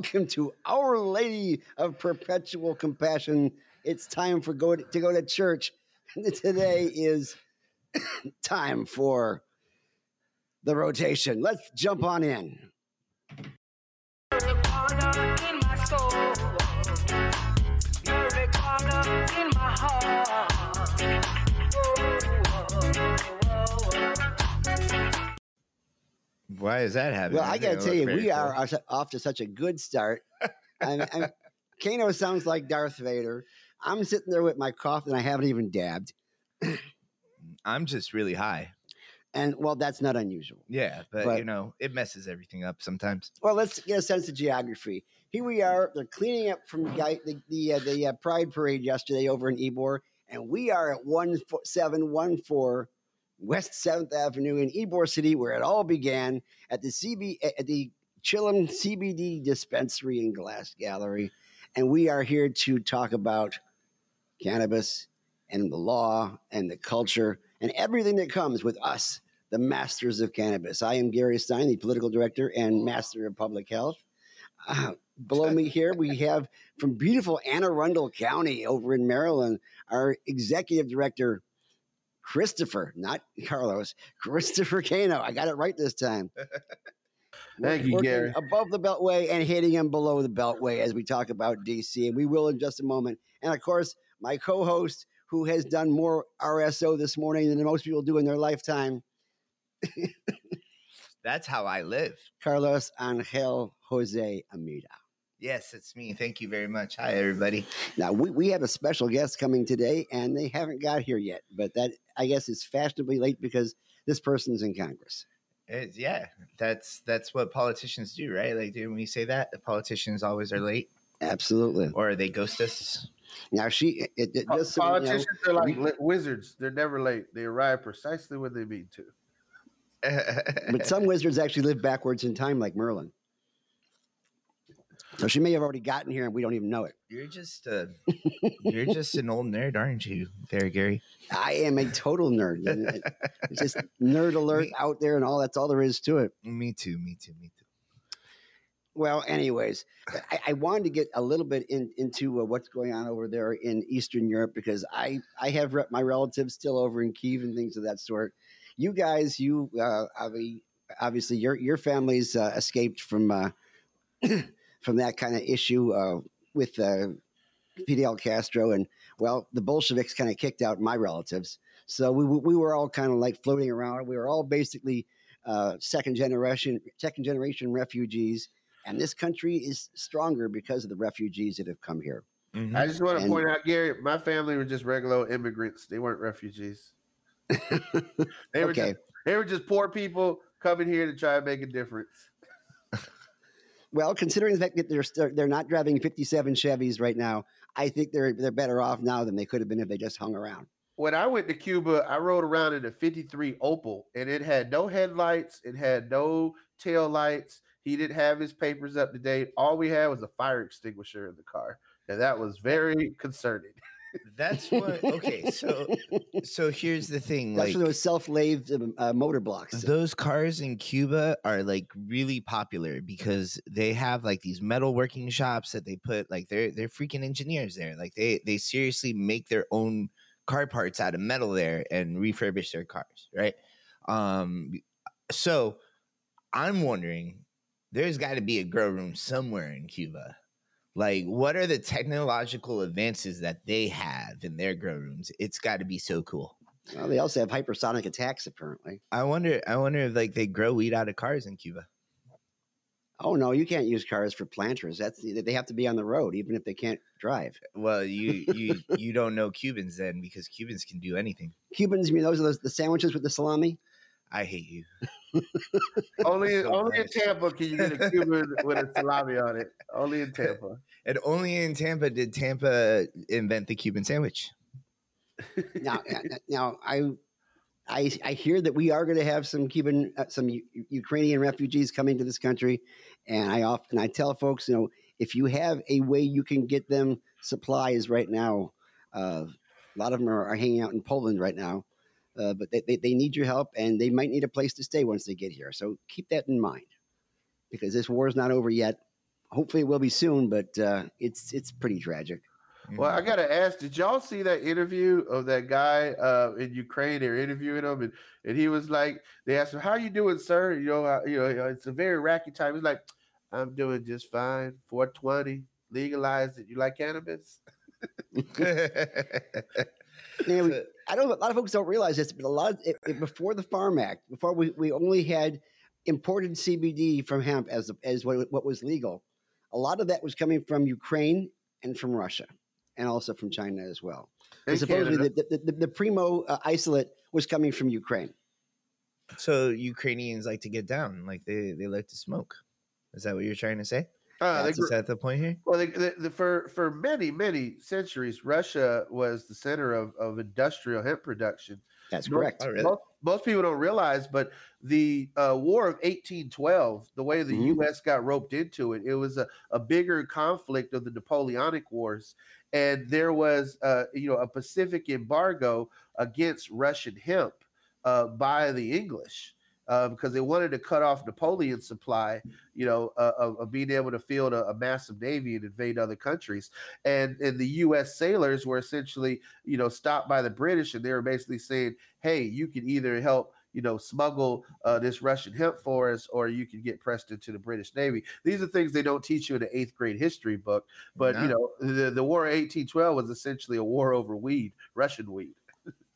Welcome to Our Lady of Perpetual Compassion. It's time for go to, to go to church. Today is time for the rotation. Let's jump on in. Why is that happening? Well, I got to tell you, we are off- to such a good start. I'm, I'm, Cano sounds like Darth Vader. I'm sitting there with my coffee and I haven't even dabbed. I'm just really high. And well, that's not unusual. Yeah, but, But- you know, it messes everything up sometimes. Well, let's get a sense of geography. Here we are. They're cleaning up from the the uh, the uh, Pride Parade yesterday over in Ybor, and we are at one seven one four West Seventh Avenue in Ybor City, where it all began at the CB at the Chillum CBD dispensary and glass gallery, and we are here to talk about cannabis and the law and the culture and everything that comes with us, the masters of cannabis. I am Gary Stein, the political director and master of public health. Uh, below me here, we have from beautiful Anne Arundel County over in Maryland, our executive director, Christopher, not Carlos, Christopher Cano. I got it right this time. Thank you, Gary. Above the Beltway and hitting him below the Beltway as we talk about DC, and we will in just a moment. And of course, my co-host, who has done more RSO this morning than most people do in their lifetime, That's how I live. Carlos Angel Jose Amida. Yes, it's me. Thank you very much. Hi, everybody. Now we, we have a special guest coming today, and they haven't got here yet. But that I guess is fashionably late because this person's in Congress. It's, yeah, that's that's what politicians do, right? Like, when we say that, the politicians always are late, Absolutely. or are they ghost us. Now she it, it Po- just so you know, Politicians are like li- wizards. They're never late. They arrive precisely when they mean to. but some wizards actually live backwards in time, like Merlin. So she may have already gotten here, and we don't even know it. you're just uh, you're just an old nerd, aren't you, there, Gary? I am a total nerd. It's just nerd alert out there, and all that's all there is to it. Me too. Me too. Me too. Well, anyways, I, I wanted to get a little bit in, into uh, what's going on over there in Eastern Europe because I I have re- my relatives still over in Kiev and things of that sort. You guys, you uh, obvi- obviously your your families uh, escaped from uh, from that kind of issue uh, with uh, Fidel Castro, and well, the Bolsheviks kind of kicked out my relatives. So we we were all kind of like floating around. We were all basically uh, second generation second generation refugees and this country is stronger because of the refugees that have come here. Mhm. I just want to And- point out, Gary, my family were just regular immigrants. They weren't refugees. They were okay. just they were just poor people coming here to try and make a difference. Well, considering the fact that they're they're not driving 57 Chevys right now, I think they're they're better off now than they could have been if they just hung around. When I went to Cuba, I rode around in a 53 Opel and it had no headlights, it had no tail lights. He didn't have his papers up to date. All we had was a fire extinguisher in the car. And that was very concerning. That's what. Okay, so so here's the thing. That's Like for those self-lathed um, uh, motor blocks. those cars in Cuba are like really popular because they have like these metal working shops that they put like they're they're freaking engineers there. Like they they seriously make their own car parts out of metal there and refurbish their cars, right? Um so I'm wondering there's got to be a grow room somewhere in Cuba. Like what are the technological advances that they have in their grow rooms? It's got to be so cool. Well, they also have hypersonic attacks, apparently. I wonder. I wonder if like they grow weed out of cars in Cuba. Oh no, you can't use cars for planters. That's they have to be on the road, even if they can't drive. Well, you you you don't know Cubans then because Cubans can do anything. Cubans, you mean those are those, the sandwiches with the salami? I hate you. Only So only in. Tampa can you get a Cuban with a salami on it. Only in Tampa. And only in Tampa did Tampa invent the Cuban sandwich. Now, uh, now I, I, I hear that we are going to have some Cuban, uh, some U- Ukrainian refugees coming to this country, and I often I tell folks, you know, if you have a way you can get them supplies right now, uh, a lot of them are, are hanging out in Poland right now, uh, but they, they, they need your help, and they might need a place to stay once they get here. So keep that in mind, because this war is not over yet. Hopefully, it will be soon, but uh, it's it's pretty tragic. Well, I gotta ask, did y'all see that interview of that guy uh, in Ukraine? They're interviewing him, and, and he was like, they asked him, "How you doing, sir?" You know, uh, you know, it's a very racky time. He's like, "I'm doing just fine. 420 legalized it. You like cannabis?" We- I don't. A lot of folks don't realize this, but a lot of, it, it- before the Farm Act, before we, we only had imported CBD from hemp as as what, what was legal. A lot of that was coming from Ukraine and from Russia, and also from China as well. In supposedly, the, the, the, the primo uh, isolate was coming from Ukraine. so Ukrainians like to get down, like they they like to smoke. Is that what you're trying to say? Uh, they Is gr- that the point here? Well, they, the, the, for for many many centuries, Russia was the center of, of industrial hemp production. That's Most- correct. Oh, really? Most, most people don't realize, but the uh, War of 1812, the way the Mhm. U.S. got roped into it, it was a, a bigger conflict of the Napoleonic Wars, and there was, uh, you know, a Pacific embargo against Russian hemp uh, by the English. Uh, because they wanted to cut off Napoleon's supply, you know, uh, of, of being able to field a, a massive navy and invade other countries, and and the U.S. sailors were essentially, you know, stopped by the British, and they were basically saying, hey, you can either help, you know, smuggle uh, this Russian hemp for us, or you can get pressed into the British Navy. These are things they don't teach you in the eighth grade history book. But you know, the, the War of 1812 was essentially a war over weed, Russian weed.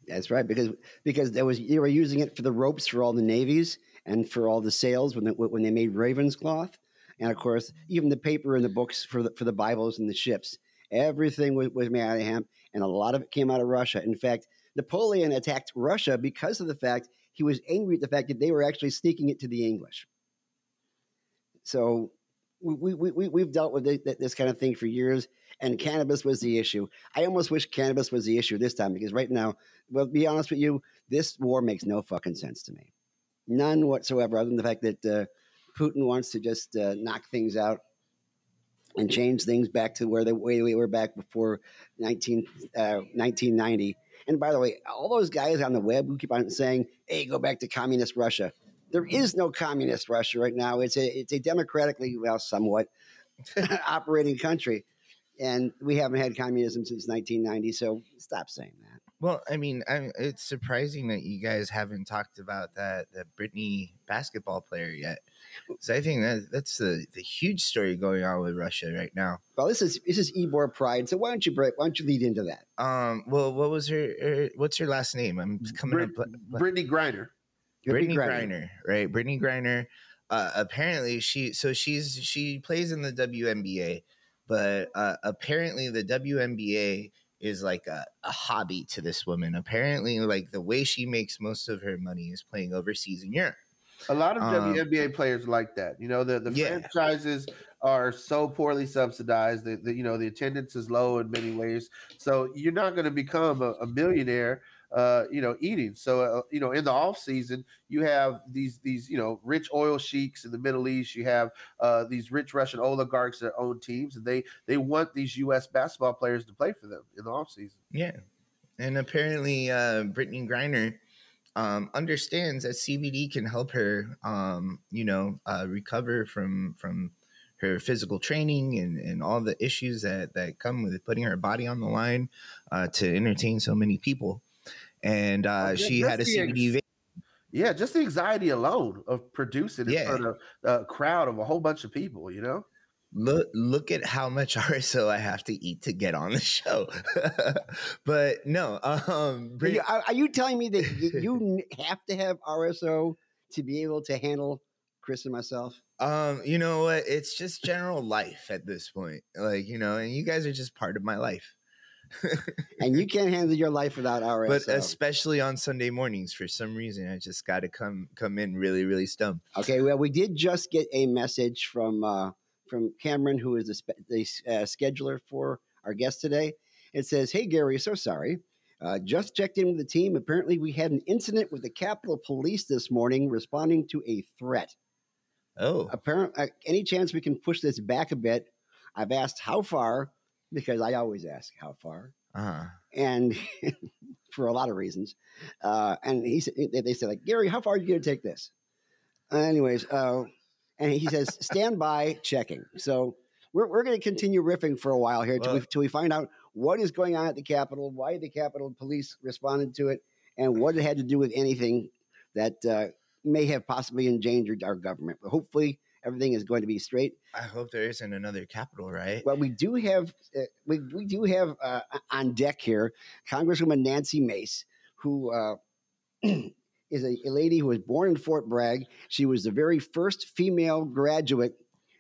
That's right, because because there was they were using it for the ropes for all the navies and for all the sails when they, when they made ravens cloth, and of course even the paper and the books for the for the Bibles and the ships. Everything was, was made out of hemp, and a lot of it came out of Russia. In fact, Napoleon attacked Russia because of the fact he was angry at the fact that they were actually sneaking it to the English. So we, we, we, we've dealt with thi- this kind of thing for years, and cannabis was the issue. I almost wish cannabis was the issue this time because right now, well, be honest with you, this war makes no fucking sense to me. None whatsoever, other than the fact that uh, Putin wants to just uh, knock things out and change things back to where the way we were back before 19, uh, 1990. And by the way, all those guys on the web who keep on saying, "Hey, go back to communist Russia." There is no communist Russia right now. It's a it's a democratically, well, somewhat operating country, and we haven't had communism since 1990. So stop saying that. Well, I mean, I, it's surprising that you guys haven't talked about that that Brittney basketball player yet. So I think that that's the the huge story going on with Russia right now. Well, this is this is Ybor Pride. So why don't you break? Why don't you lead into that? Um, well, what was her? her what's her last name? I'm coming Brit- up. but- but- Brittney Griner. Brittney Griner. Griner, right? Brittney Griner. Uh, apparently, she so she's she plays in the WNBA, but uh, apparently the WNBA is like a, a hobby to this woman. Apparently, like the way she makes most of her money is playing overseas in Europe. A lot of Um, WNBA players like that. You know, the, the Yeah. franchises are so poorly subsidized that the, you know the attendance is low in many ways. So you're not going to become a, a millionaire, uh, you know, eating. So uh, you know, in the off season, you have these these you know rich oil sheiks in the Middle East. You have uh, these rich Russian oligarchs that own teams, and they they want these U.S. basketball players to play for them in the off season. Yeah, and apparently, uh, Brittney Griner um, understands that CBD can help her, um, you know, uh, recover from from her physical training and, and all the issues that that come with putting her body on the line uh, to entertain so many people. And uh, Oh, she had a the ex-. Yeah, just the anxiety alone of producing in front of a crowd of a whole bunch of people. You know. Look, look at how much RSO I have to eat to get on the show. but no, um, Are you, are, are you telling me that you, you have to have RSO to be able to handle Chris and myself? Um, you know what? It's just general life at this point. Like, you know, and you guys are just part of my life. And you can't handle your life without RSO. but especially on Sunday mornings, for some reason, I just got to come come in really, really stumped. Okay, well, we did just get a message from uh, from Cameron, who is the, spe- the uh, scheduler for our guest today. It says, "Hey Gary, so sorry. Uh, just checked in with the team. Apparently, we had an incident with the Capitol Police this morning, responding to a threat. Oh, Apparently, uh, any chance we can push this back a bit? I've asked how far because I always ask how far, uh and for a lot of reasons. Uh, and he said, they- they said, like, Gary, how far are you going to take this? Anyways, uh, and he says, stand by, checking. So we're, we're going to continue riffing for a while here till we, till we find out what is going on at the Capitol, why the Capitol Police responded to it, and what it had to do with anything that uh, may have possibly endangered our government. But hopefully, everything is going to be straight. I hope there isn't another capital, right? Well, we do have uh, we, we do have uh, on deck here Congresswoman Nancy Mace, who uh, is a, a lady who was born in Fort Bragg. She was the very first female graduate.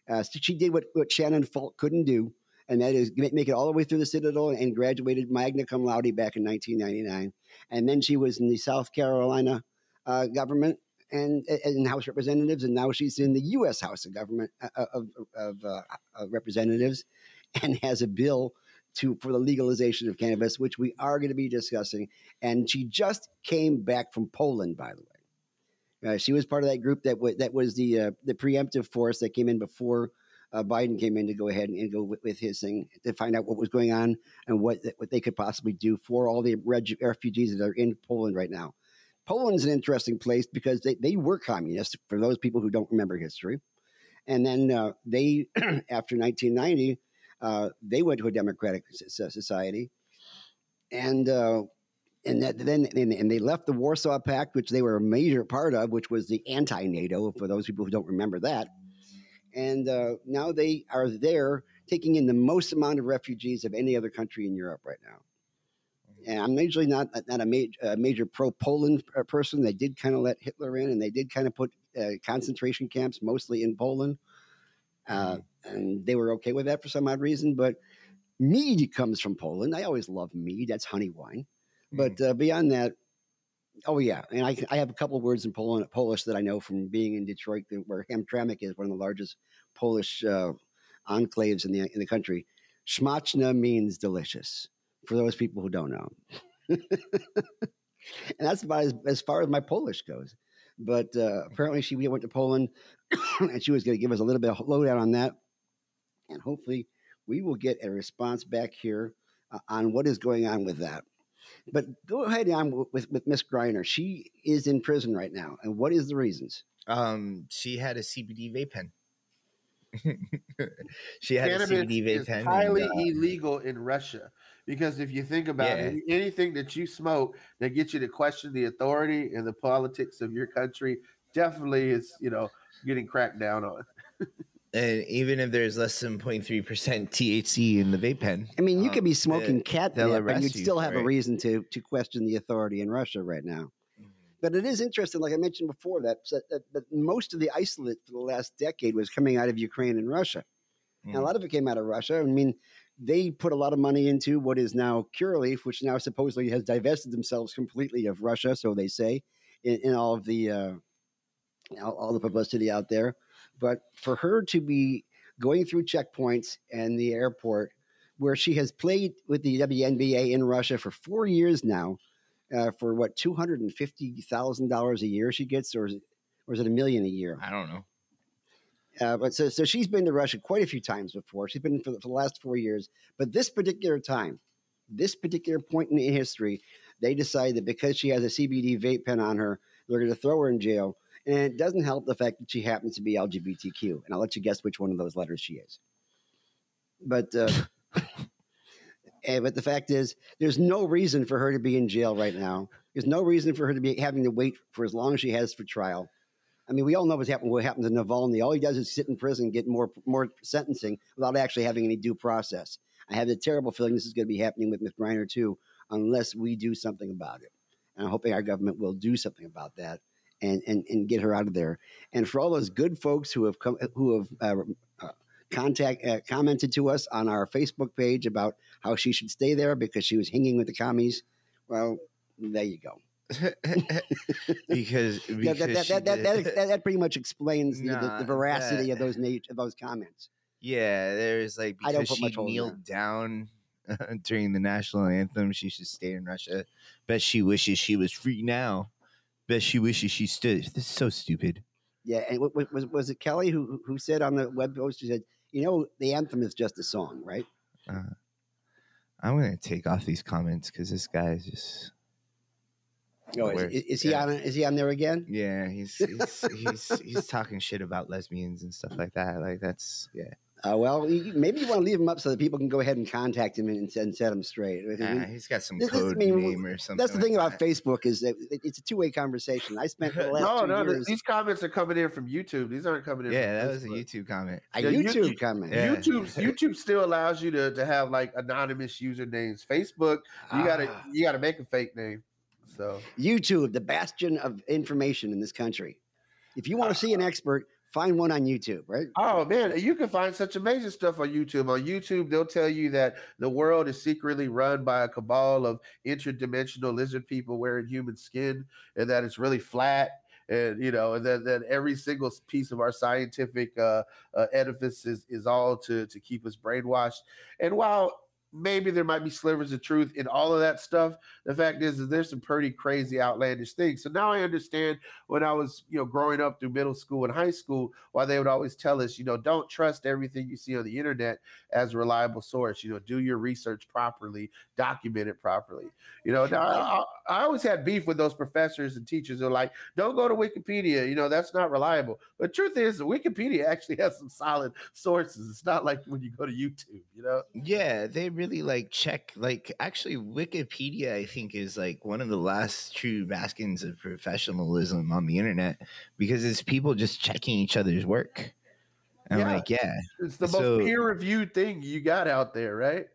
Uh, she did what, what Shannon Faulkner couldn't do, and that is make it all the way through the Citadel and graduated magna cum laude back in 1999. And then she was in the South Carolina uh, government and in House Representatives, and now she's in the U.S. House of Government uh, of, of, uh, of Representatives, and has a bill to for the legalization of cannabis, which we are going to be discussing. And she just came back from Poland, by the way. Uh, she was part of that group that w- that was the uh, the preemptive force that came in before uh, Biden came in to go ahead and, and go with, with his thing to find out what was going on and what what they could possibly do for all the reg- refugees that are in Poland right now. Poland's an interesting place because they, they were communist for those people who don't remember history. And then uh, they, after 1990, uh, they went to a democratic society. And uh, and that, then and, and they left the Warsaw Pact, which they were a major part of, which was the anti-NATO. For those people who don't remember that, and uh, now they are there taking in the most amount of refugees of any other country in Europe right now. And I'm usually not not a major, a major pro Poland person. They did kind of let Hitler in, and they did kind of put uh, concentration camps mostly in Poland, uh, and they were okay with that for some odd reason. But mead comes from Poland. I always love mead. That's honey wine. But uh, beyond that, oh yeah, and I, I have a couple of words in Poland, Polish that I know from being in Detroit, where Hamtramck is one of the largest Polish uh, enclaves in the in the country. Smaczna means delicious for those people who don't know. and that's about as, as far as my Polish goes. But uh, apparently, she went to Poland, and she was going to give us a little bit of lowdown on that, and hopefully, we will get a response back here uh, on what is going on with that. But go ahead on with with, with Miss Griner. She is in prison right now, and what is the reasons? Um, she had a CBD vape pen. she had Cannabis a CBD vape is pen. and, highly uh, illegal in Russia because if you think about Yeah. it, anything that you smoke that gets you to question the authority and the politics of your country definitely is, you know, getting cracked down on. and even if there's less than 0.3% THC in the vape pen, I mean, you could um, be smoking they'll catnip, and you'd still for have a reason to to question the authority in Russia right now. But it is interesting, like I mentioned before, that that, that, most of the isolate for the last decade was coming out of Ukraine and Russia. And a Mm. lot of it came out of Russia. I mean, they put a lot of money into what is now Curaleaf, which now supposedly has divested themselves completely of Russia, so they say, in, in all of the uh, all, all the publicity out there. But for her to be going through checkpoints and the airport, where she has played with the WNBA in Russia for four years now, uh, for what two hundred and fifty thousand dollars a year she gets, or is it, or is it a million a year? I don't know. Uh, but so, so she's been to Russia quite a few times before. She's been for the, for the last four years. But this particular time, this particular point in history, they decide that because she has a CBD vape pen on her, they're going to throw her in jail. And it doesn't help the fact that she happens to be LGBTQ. And I'll let you guess which one of those letters she is. But uh, eh, but the fact is, there's no reason for her to be in jail right now. There's no reason for her to be having to wait for as long as she has for trial. I mean, we all know what's happened. What happened to Navalny? All he does is sit in prison, get more more sentencing without actually having any due process. I have a terrible feeling this is going to be happening with Ms. Griner too, unless we do something about it. And I'm hoping our government will do something about that and and and get her out of there. And for all those good folks who have come who have uh, uh, contact uh, commented to us on our Facebook page about how she should stay there because she was hanging with the commies. Well, there you go. because, because that, that, that, that, that, pretty much explains the, the, Nah, the veracity that- of those nat- of those comments. Yeah, there's like I don't because put she kneeled down during the national anthem, she should stay in Russia. Bet she wishes she was free now. Bet she wishes she stood. This is so stupid. Yeah, and wa- wa- was was it Kelly who who said on the web post? She said, "You know, the anthem is just a song, right?" Uh, I'm gonna take off these comments because this guy is just Oh, is, is, is he yeah. on? Is he on there again? yeah. He's he's he's, he's talking shit about lesbians and stuff like that. Like that's yeah. Uh, well, maybe you want to leave him up so that people can go ahead and contact him and, and set him straight. Because we- Ah, he's got some this is- I code mean, name or something. That's the like thing about that. Facebook is that it- it's a two way conversation. I spent the last No, two no, years these comments are coming in from YouTube. These aren't coming in. Yeah, from that was a YouTube comment. a Yeah, you- YouTube comment. Yeah. YouTube YouTube still allows you to, to have like anonymous usernames. Facebook, you gotta Ah. you gotta make a fake name. So YouTube, the bastion of information in this country. If you want to see an expert, find one on YouTube, right? Oh man, you can find such amazing stuff on YouTube. On YouTube, they'll tell you that the world is secretly run by a cabal of interdimensional lizard people wearing human skin, and that it's really flat. And you know, and that, that every single piece of our scientific uh, uh, edifice is, is all to to keep us brainwashed. And while maybe there might be slivers of truth in all of that stuff, the fact is, is there's some pretty crazy, outlandish things. So now I understand when I was, you know, growing up through middle school and high school, why they would always tell us, you know, don't trust everything you see on the internet as a reliable source. You know, do your research properly, document it properly. You know, now, I, I, I always had beef with those professors and teachers who are like, don't go to Wikipedia. You know, that's not reliable. But truth is, Wikipedia actually has some solid sources. It's not like when you go to YouTube. You know. Yeah, they really like check. Like, actually, Wikipedia, I think, is like one of the last true baskins of professionalism on the internet because it's people just checking each other's work. And Yeah. like, yeah, It's the So- most peer-reviewed thing you got out there, right?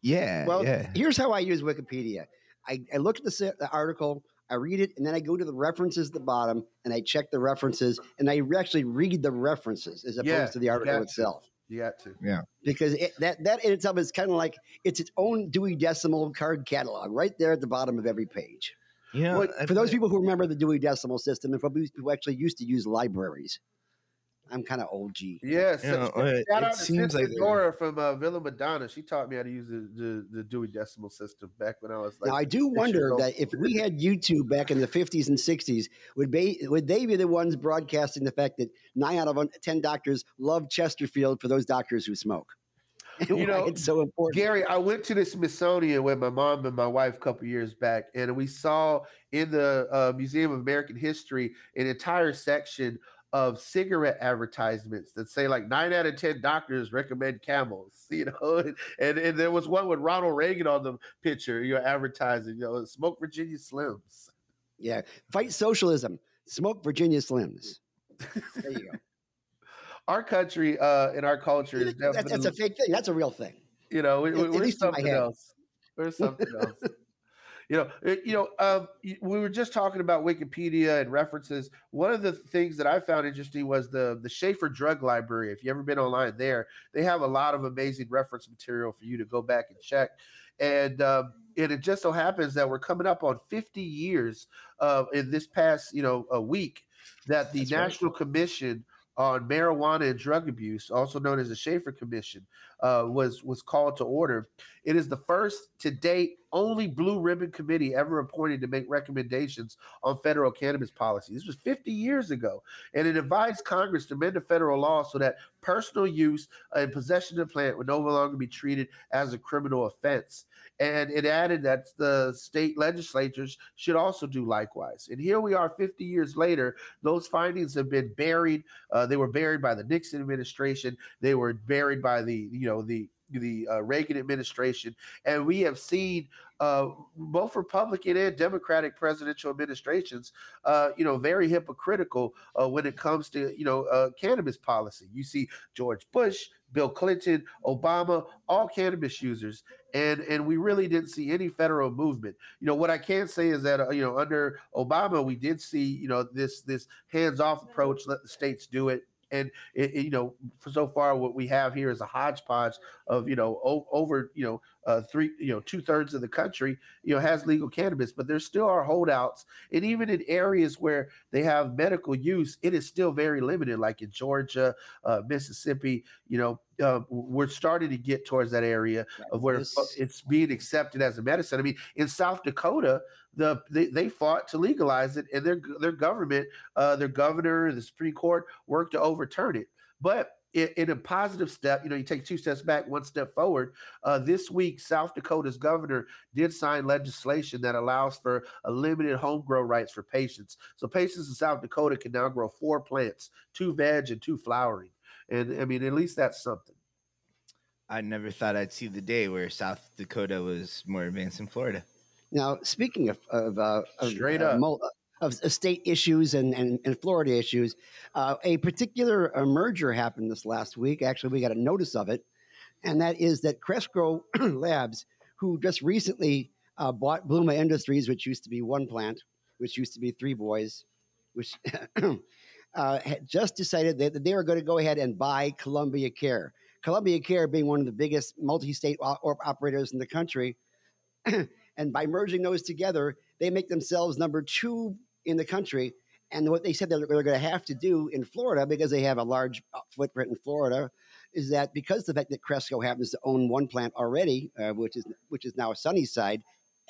yeah, Well, yeah. here's how I use Wikipedia. I, I look at the, the article, I read it, and then I go to the references at the bottom and I check the references and I actually read the references as opposed Yeah, to the article got to. itself. You got to. Yeah. Because it, that, that in itself is kind of like it's its own Dewey Decimal card catalog right there at the bottom of every page. You know, Well, for those people who remember the Dewey Decimal System, and for those people who actually used to use libraries, I'm kind of old G. Yes. You know, uh, Shout it out to seems Sister like they're- Dora from uh, Villa Madonna. She taught me how to use the, the, the Dewey Decimal System back when I was like. now, I do wonder that if we had YouTube back in the 50s and 60s, would they, would they be the ones broadcasting the fact that nine out of 10 doctors love Chesterfield for those doctors who smoke? You know, it's so important. Gary, I went to the Smithsonian with my mom and my wife a couple years back, and we saw in the uh, Museum of American History an entire section of cigarette advertisements that say like nine out of ten doctors recommend camels, you know, and and there was one with Ronald Reagan on the picture, you know, advertising, you know, smoke Virginia Slims. yeah. Fight socialism. Smoke Virginia Slims. There you go. Our country uh, and our culture is that's, definitely, that's a fake thing. That's a real thing. you know, we, At- we, at we're least in my something else. We're something else. You know, it- you know, um, we were just talking about Wikipedia and references. One of the things that I found interesting was the the Schaffer Drug Library. If you ever been online there, they have a lot of amazing reference material for you to go back and check. And um, and it just so happens that we're coming up on 50 years uh, in this past, you know, a week that the That's right. National Commission on Marijuana and Drug Abuse, also known as the Shafer Commission, uh, was was called to order. It is the first to date only blue ribbon committee ever appointed to make recommendations on federal cannabis policy. This was 50 years ago, and it advised Congress to amend the federal law so that personal use and possession of plant would no longer be treated as a criminal offense. And it added that the state legislatures should also do likewise. And here we are 50 years later. Those findings have been buried. Uh, they were buried by the Nixon administration. They were buried by the, you know, the the uh, Reagan administration, and we have seen uh, both Republican and Democratic presidential administrations, uh, you know, very hypocritical uh, when it comes to you know uh, cannabis policy. You see George Bush, Bill Clinton, Obama, all cannabis users, and and we really didn't see any federal movement. You know what I can say is that uh, you know under Obama we did see you know this this hands off approach, let the states do it and it, it, you know, so far, what we have here is a hodgepodge of you know o- over you know uh, three you know two thirds of the country you know has legal cannabis, but there still are holdouts, and even in areas where they have medical use, it is still very limited. Like in Georgia, uh, Mississippi, you know, uh, we're starting to get towards that area of where this... it's being accepted as a medicine. I mean, in South Dakota, the they, they fought to legalize it, and their their government, uh, their governor, the Supreme Court worked to overturn it. But in, in a positive step, you know, you take two steps back, one step forward. Uh, this week, South Dakota's governor did sign legislation that allows for a limited home grow rights for patients. So patients in South Dakota can now grow four plants, two veg and two flowering. And I mean, at least that's something. I never thought I'd see the day where South Dakota was more advanced than Florida. Now, speaking of, of, uh, of straight uh, up. Of state issues and, and, and Florida issues, uh, a particular uh, merger happened this last week. Actually, we got a notice of it, and that is that Cresco Labs, who just recently uh, bought Bluma Industries, which used to be one plant, which used to be three boys, which uh, had just decided that they were going to go ahead and buy Columbia Care. Columbia Care being one of the biggest multi-state operators in the country. And by merging those together, they make themselves number two in the country. And what they said they're, they're going to have to do in Florida, because they have a large uh, footprint in Florida, is that because the fact that Cresco happens to own one plant already, uh, which is which is now Sunnyside,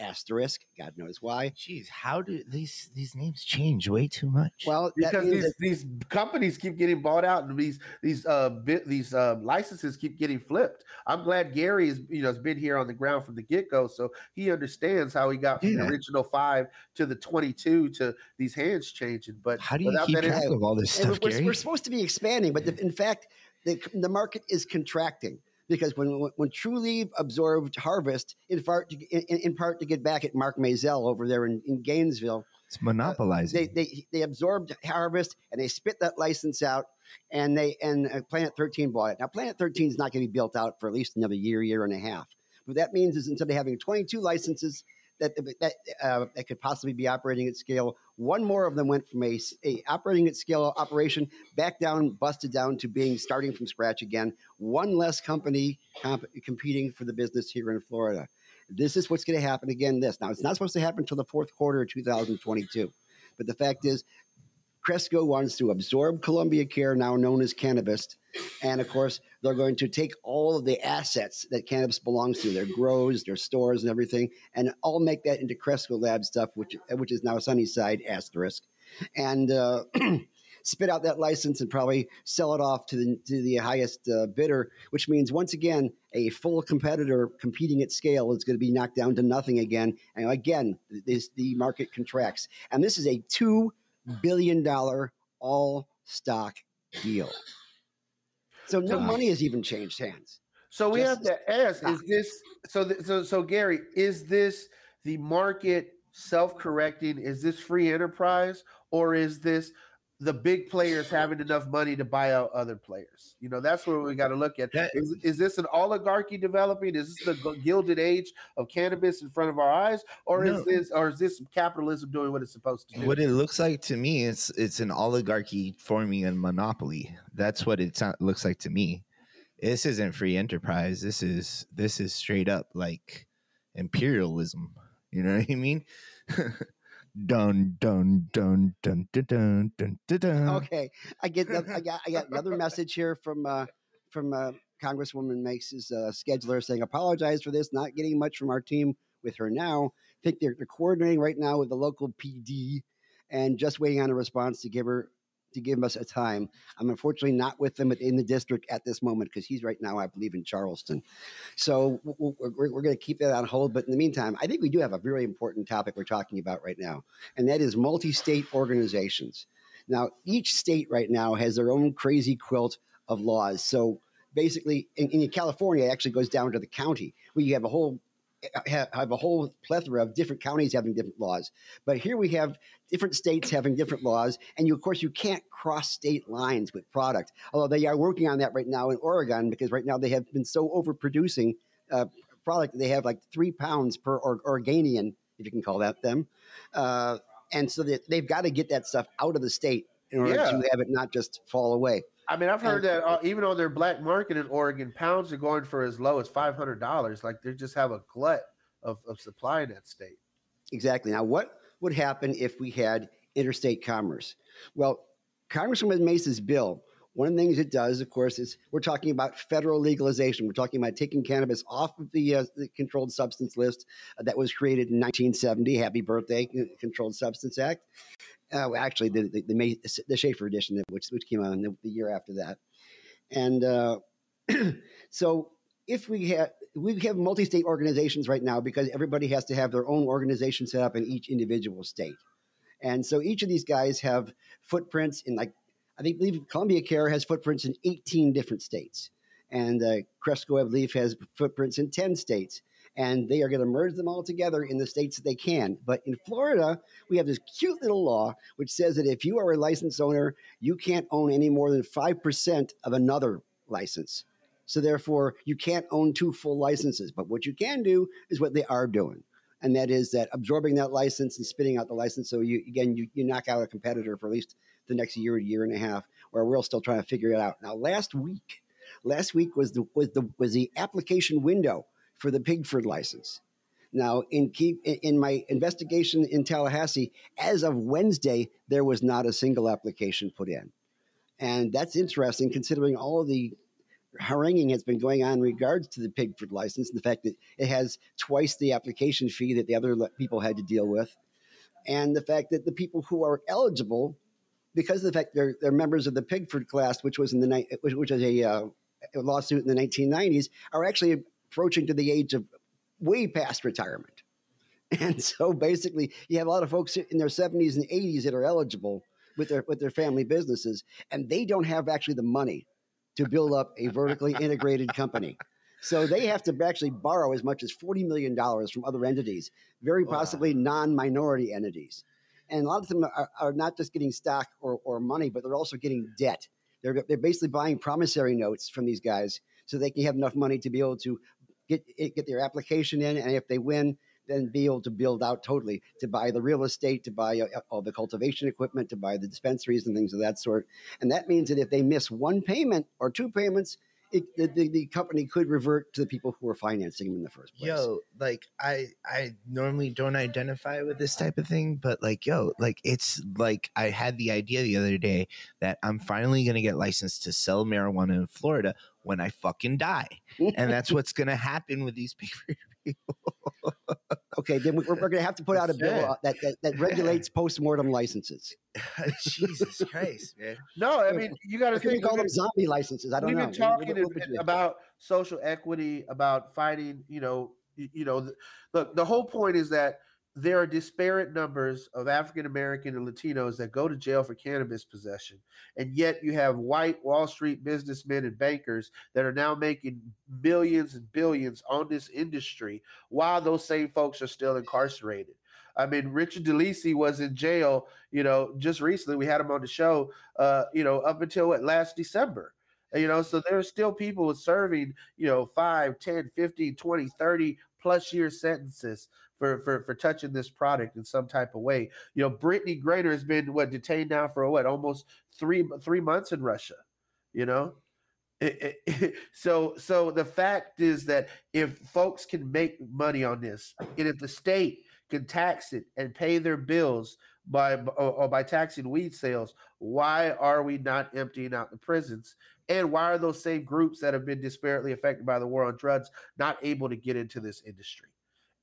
asterisk. God knows why. Jeez, how do these these names change way too much? Well, because these, that- these companies keep getting bought out, and these these uh bi- these uh, licenses keep getting flipped. I'm glad Gary is you know has been here on the ground from the get go, so he understands how he got from yeah. the original five to the 22 to these hands changing. But how do you keep track of all this stuff, we're, Gary? We're supposed to be expanding, but the, in fact, the, the market is contracting because when when Trulieve absorbed Harvest in part to, in, in, part to get back at Mark Mazel over there in, in Gainesville, it's monopolizing. Uh, they, they they absorbed Harvest and they spit that license out, and they and uh, Planet Thirteen bought it. Now Planet Thirteen is not going to be built out for at least another year, year and a half. What that means is instead of having 22 licenses, that that uh, that could possibly be operating at scale. One more of them went from a, a, operating at scale operation back down, busted down to being starting from scratch again. One less company comp- competing for the business here in Florida. This is what's going to happen again. This now it's not supposed to happen until the fourth quarter of 2022, but the fact is Cresco wants to absorb Columbia Care, now known as Cannabist. And of course, they're going to take all of the assets that cannabis belongs to, their grows, their stores, and everything, and all make that into Cresco Lab stuff, which which is now Sunnyside asterisk, and uh, spit out that license and probably sell it off to the to the highest uh, bidder. Which means once again, a full competitor competing at scale is going to be knocked down to nothing again. And again, this the market contracts, and this is a two billion dollar all stock deal. So no money has even changed hands. So we Just have to ask: stock. Is this so? Th- so so Gary, is this the market self-correcting? Is this free enterprise, or is this the big players having enough money to buy out other players. You know, that's where we got to look at. Is, is this an oligarchy developing? Is this the gilded age of cannabis in front of our eyes, or no. is this, or is this capitalism doing what it's supposed to do? What it looks like to me, it's it's an oligarchy forming a monopoly. That's what it looks like to me. This isn't free enterprise. This is this is straight up like imperialism. You know what I mean? Dun dun dun dun dun dun dun dun. dun. Okay, I get I got I got another message here from uh, from uh, Congresswoman Mace's uh, scheduler saying apologize for this, not getting much from our team with her now. I think they're, they're coordinating right now with the local PD and just waiting on a response to give her to give us a time. I'm unfortunately not with them in the district at this moment because he's right now, I believe, in Charleston. So we're, we're going to keep that on hold. But in the meantime, I think we do have a very important topic we're talking about right now, and that is multi state organizations. Now, each state right now has their own crazy quilt of laws. So basically, in, in California, it actually goes down to the county where you have a whole have, have a whole plethora of different counties having different laws. But here we have different states having different laws, and you, of course, you can't cross state lines with product. Although they are working on that right now in Oregon because right now they have been so overproducing uh, product. They have like three pounds per or, Organian, if you can call that them, uh, and so that they've got to get that stuff out of the state in order yeah. to have it not just fall away. I mean, I've heard that uh, even on their black market in Oregon, pounds are going for as low as five hundred dollars. Like they just have a glut of, of supply in that state. Exactly. Now, what would happen if we had interstate commerce? Well, Congresswoman Mace's bill. One of the things it does, of course, is we're talking about federal legalization. We're talking about taking cannabis off of the, uh, the controlled substance list that was created in 1970. Happy birthday, Controlled Substance Act uh, actually the the, the, the Shafer edition, which which came out the, the year after that, and uh, so if we have we have multi-state organizations right now because everybody has to have their own organization set up in each individual state, and so each of these guys have footprints in like I think believe Columbia Care has footprints in 18 different states, and uh, Cresco I believe has footprints in 10 states and they are going to merge them all together in the states that they can. But in Florida, we have this cute little law which says that if you are a license owner, you can't own any more than 5% of another license. So therefore, you can't own two full licenses. But what you can do is what they are doing. And that is that absorbing that license and spitting out the license. So you again you, you knock out a competitor for at least the next year, year and a half, where we're still trying to figure it out. Now, last week, last week was the was the was the application window for the Pigford license. Now, in keep in my investigation in Tallahassee, as of Wednesday, there was not a single application put in, and that's interesting considering all the haranguing has been going on in regards to the Pigford license and the fact that it has twice the application fee that the other people had to deal with, and the fact that the people who are eligible, because of the fact they're, they're members of the Pigford class, which was in the night, which, which was a, uh, a lawsuit in the 1990s, are actually approaching to the age of way past retirement. And so basically, you have a lot of folks in their 70s and 80s that are eligible with their with their family businesses, and they don't have actually the money to build up a vertically integrated company. So they have to actually borrow as much as $40 million from other entities, very possibly wow. non minority entities. And a lot of them are, are, not just getting stock or, or money, but they're also getting debt. They're, they're basically buying promissory notes from these guys so they can have enough money to be able to get get their application in, and if they win, then be able to build out totally to buy the real estate, to buy uh, all the cultivation equipment, to buy the dispensaries and things of that sort. And that means that if they miss one payment or two payments, it, the, the, the, company could revert to the people who were financing them in the first place. Yo, like I I normally don't identify with this type of thing, but like yo, like it's like I had the idea the other day that I'm finally gonna get licensed to sell marijuana in Florida when I fucking die, and that's what's gonna happen with these people. okay, then we're, we're going to have to put out a bill uh, that, that, that regulates post-mortem licenses. Jesus Christ, man! No, I mean you got to think. Call them zombie licenses. I don't we've know. We've been talking about social equity, about fighting. You know, you, you know, the, look. The whole point is that there are disparate numbers of African American and Latinos that go to jail for cannabis possession. And yet you have white Wall Street businessmen and bankers that are now making millions and billions on this industry while those same folks are still incarcerated. I mean, Richard DeLisi was in jail, you know, just recently. We had him on the show, uh, you know, up until what, last December. You know, so there's still people serving, you know, 5, 10, 15, 20, 30 plus year sentences for, for for touching this product in some type of way. You know, Brittney Griner has been what detained now for what almost three three months in Russia. You know, so so the fact is that if folks can make money on this, and if the state can tax it and pay their bills by or by taxing weed sales, why are we not emptying out the prisons? And why are those same groups that have been disparately affected by the war on drugs not able to get into this industry?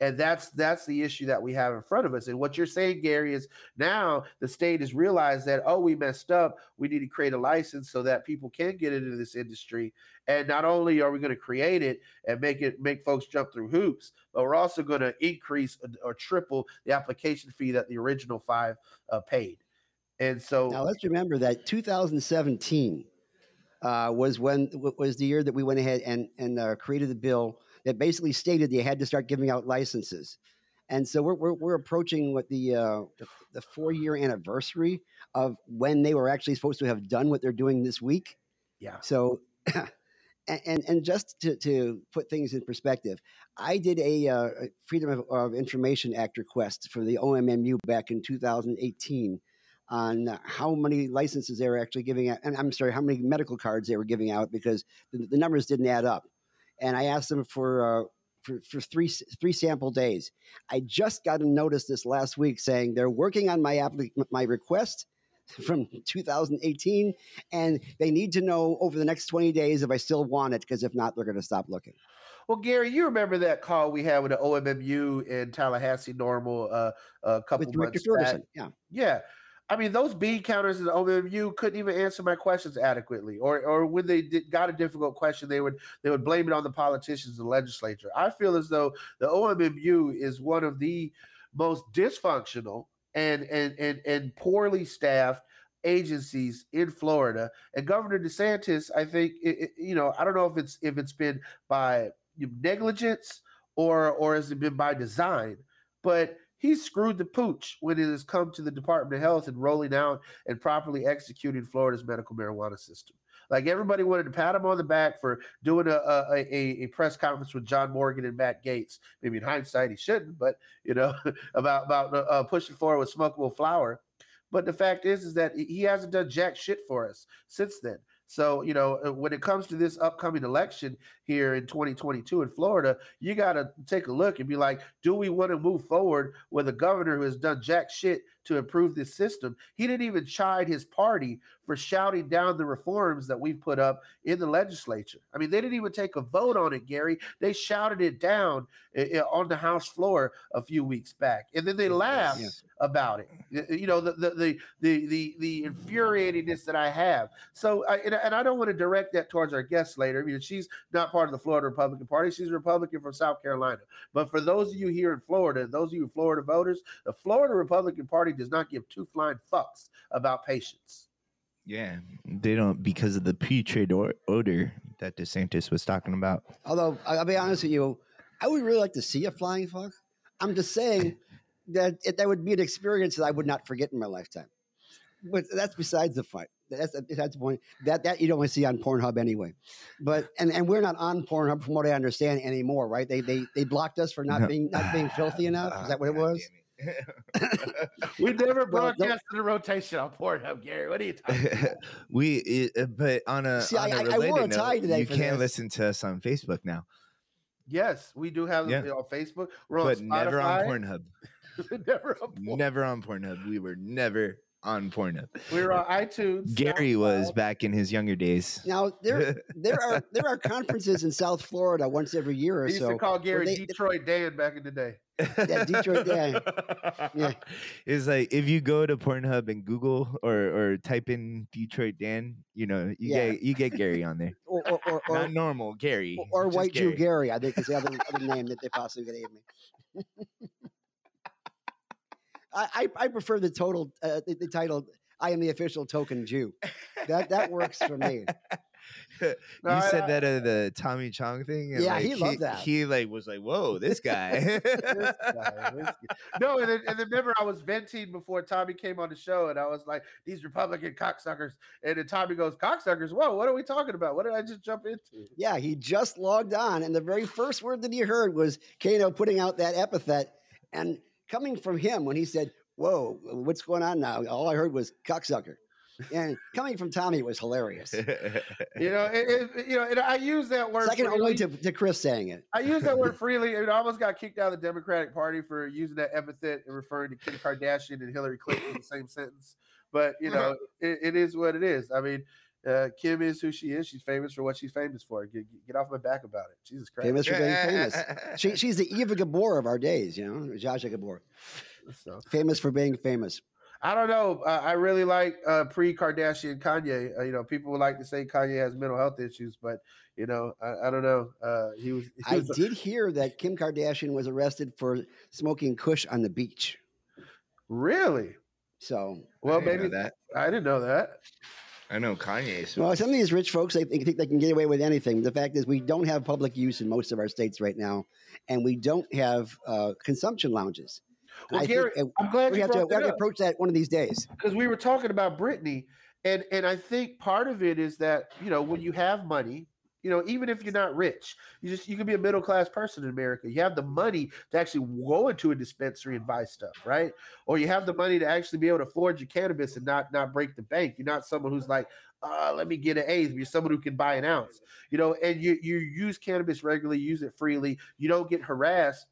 And that's that's the issue that we have in front of us. And what you're saying gary is now the state has realized that oh we messed up. We need to create a license so that people can get into this industry. And not only are we going to create it and make it make folks jump through hoops but we're also going to increase or triple the application fee that the original five uh, paid. And so now let's remember that 2017 uh, was when was the year that we went ahead and and uh, created the bill that basically stated they had to start giving out licenses. And so we're, we're, we're approaching what the, uh, the, the four year anniversary of when they were actually supposed to have done what they're doing this week. Yeah. So, and, and, just to, to put things in perspective, I did a, uh, Freedom of, of Information Act request for the OMMU back in 2018 on how many licenses they were actually giving out. And I'm sorry, how many medical cards they were giving out because the, the numbers didn't add up. And I asked them for, uh, for, for three, three sample days. I just got a notice this last week saying they're working on my, applic- my request from 2018 and they need to know over the next 20 days if I still want it because if not, they're going to stop looking. Well, Gary, you remember that call we had with the OMMU in Tallahassee NORML uh, a couple With months Ferguson, back? yeah. Yeah. I mean, those bean counters in the OMMU couldn't even answer my questions adequately, or or when they did, got a difficult question, they would they would blame it on the politicians and legislature. I feel as though the OMMU is one of the most dysfunctional and and and and poorly staffed agencies in Florida. And Governor DeSantis, I think, it, it- you know, I don't know if it's if it's been by negligence or or has it been by design, but he's screwed the pooch when it has come to the Department of Health and rolling out and properly executing Florida's medical marijuana system. Like everybody wanted to pat him on the back for doing a a, a, press conference with John Morgan and Matt Gaetz. Maybe in hindsight he shouldn't, but you know about about uh, pushing forward with smokable flower. But the fact is, is that he hasn't done jack shit for us since then. So, you know, uh, when it comes to this upcoming election here in 2022 in Florida, you got to take a look and be like, do we want to move forward with a governor who has done jack shit to improve this system? He didn't even chide his party for shouting down the reforms that we've put up in the legislature. I mean, they didn't even take a vote on it, Gary. They shouted it down on the House floor a few weeks back. And then they laughed Yes. about it. You know, the the the the the, the infuriatingness that I have. So, I, and, and I don't want to direct that towards our guest later. I mean, she's not part of the Florida Republican Party. She's a Republican from South Carolina. But for those of you here in Florida, those of you Florida voters, the Florida Republican Party does not give two flying fucks about patients. Yeah, they don't because of the putrid or- odor that DeSantis was talking about. Although I- I'll be honest with you, I would really like to see a flying fuck. I'm just saying that it, that would be an experience that I would not forget in my lifetime. But that's besides the point. That's besides the point. That that you don't want to see on Pornhub anyway. But and, and we're not on Pornhub from what I understand anymore, right? They they they blocked us for not No. being not being filthy enough. Is that what it God was? Damn it. We never Well, don't- broadcasted a rotation on Pornhub, Gary. What are you talking about? we, it, uh, but on a, See, on I- a I- I wore a related tie note, today you can't this. listen to us on Facebook now, yes, we do have Yeah. it on Facebook. We're on but never on Spotify. Pornhub. never on Pornhub. Never on Pornhub. We were never on Pornhub. We were on iTunes. Gary was back in his younger days. Now there there are there are conferences in South Florida once every year or They used so. to call Gary they- Detroit Dan back in the day. Yeah, Detroit Dan. Yeah. It's like if you go to Pornhub and Google or or type in Detroit Dan, you know, you Yeah. get you get Gary on there. or or, or, or, Not normal Gary. or White Jew Gary. Gary, I think is the other, other name that they possibly gave me. I, I I prefer the total uh, the, the title. I am the official token Jew. That that works for me. you No, said I- that of the Tommy Chong thing. and, Yeah, like, he loved that. He like was like, "Whoa, this guy." This guy, this no, and then, and then remember I was venting before Tommy came on the show, and I was like, "These Republican cocksuckers," and then Tommy goes, "Cocksuckers? Whoa, what are we talking about? What did I just jump into?" Mm-hmm. Yeah, he just logged on, and the very first word that he heard was Cano putting out that epithet, and coming from him when he said, "Whoa, what's going on now?" All I heard was cocksucker, and coming from Tommy it was hilarious. You know, it, it- you know, and I use that word. Second freely. only to, to Chris saying it. I use that word freely. and I almost got kicked out of the Democratic Party for using that epithet and referring to Kim Kardashian and Hillary Clinton in the same sentence. But you know, it, it is what it is. I mean, uh, Kim is who she is. She's famous for what she's famous for. Get, get off my back about it. Jesus Christ. Famous for being famous. She, she's the Eva Gabor of our days, you know, Zsa Zsa Gabor. So Famous for being famous. I don't know. I, I really like uh, pre-Kardashian Kanye. Uh, you know, people would like to say Kanye has mental health issues, but you know, I, I don't know. Uh, he was. He I was did hear that Kim Kardashian was arrested for smoking Kush on the beach. really So well. I Maybe that. I didn't know that. I know Kanye's. Well, some of these rich folks, they think they can get away with anything. The fact is, we don't have public use in most of our states right now, and we don't have uh, consumption lounges. Well, I Gary, think, I'm glad we you have to, we have to up approach that one of these days. because we were talking about Brittney, and and I think part of it is that you know when you have money, you know even if you're not rich, you just you can be a middle class person in America. You have the money to actually go into a dispensary and buy stuff, right? Or you have the money to actually be able to afford your cannabis and not not break the bank. You're not someone who's like, uh, let me get an eighth. You're someone who can buy an ounce, you know, and you you use cannabis regularly, use it freely. You don't get harassed.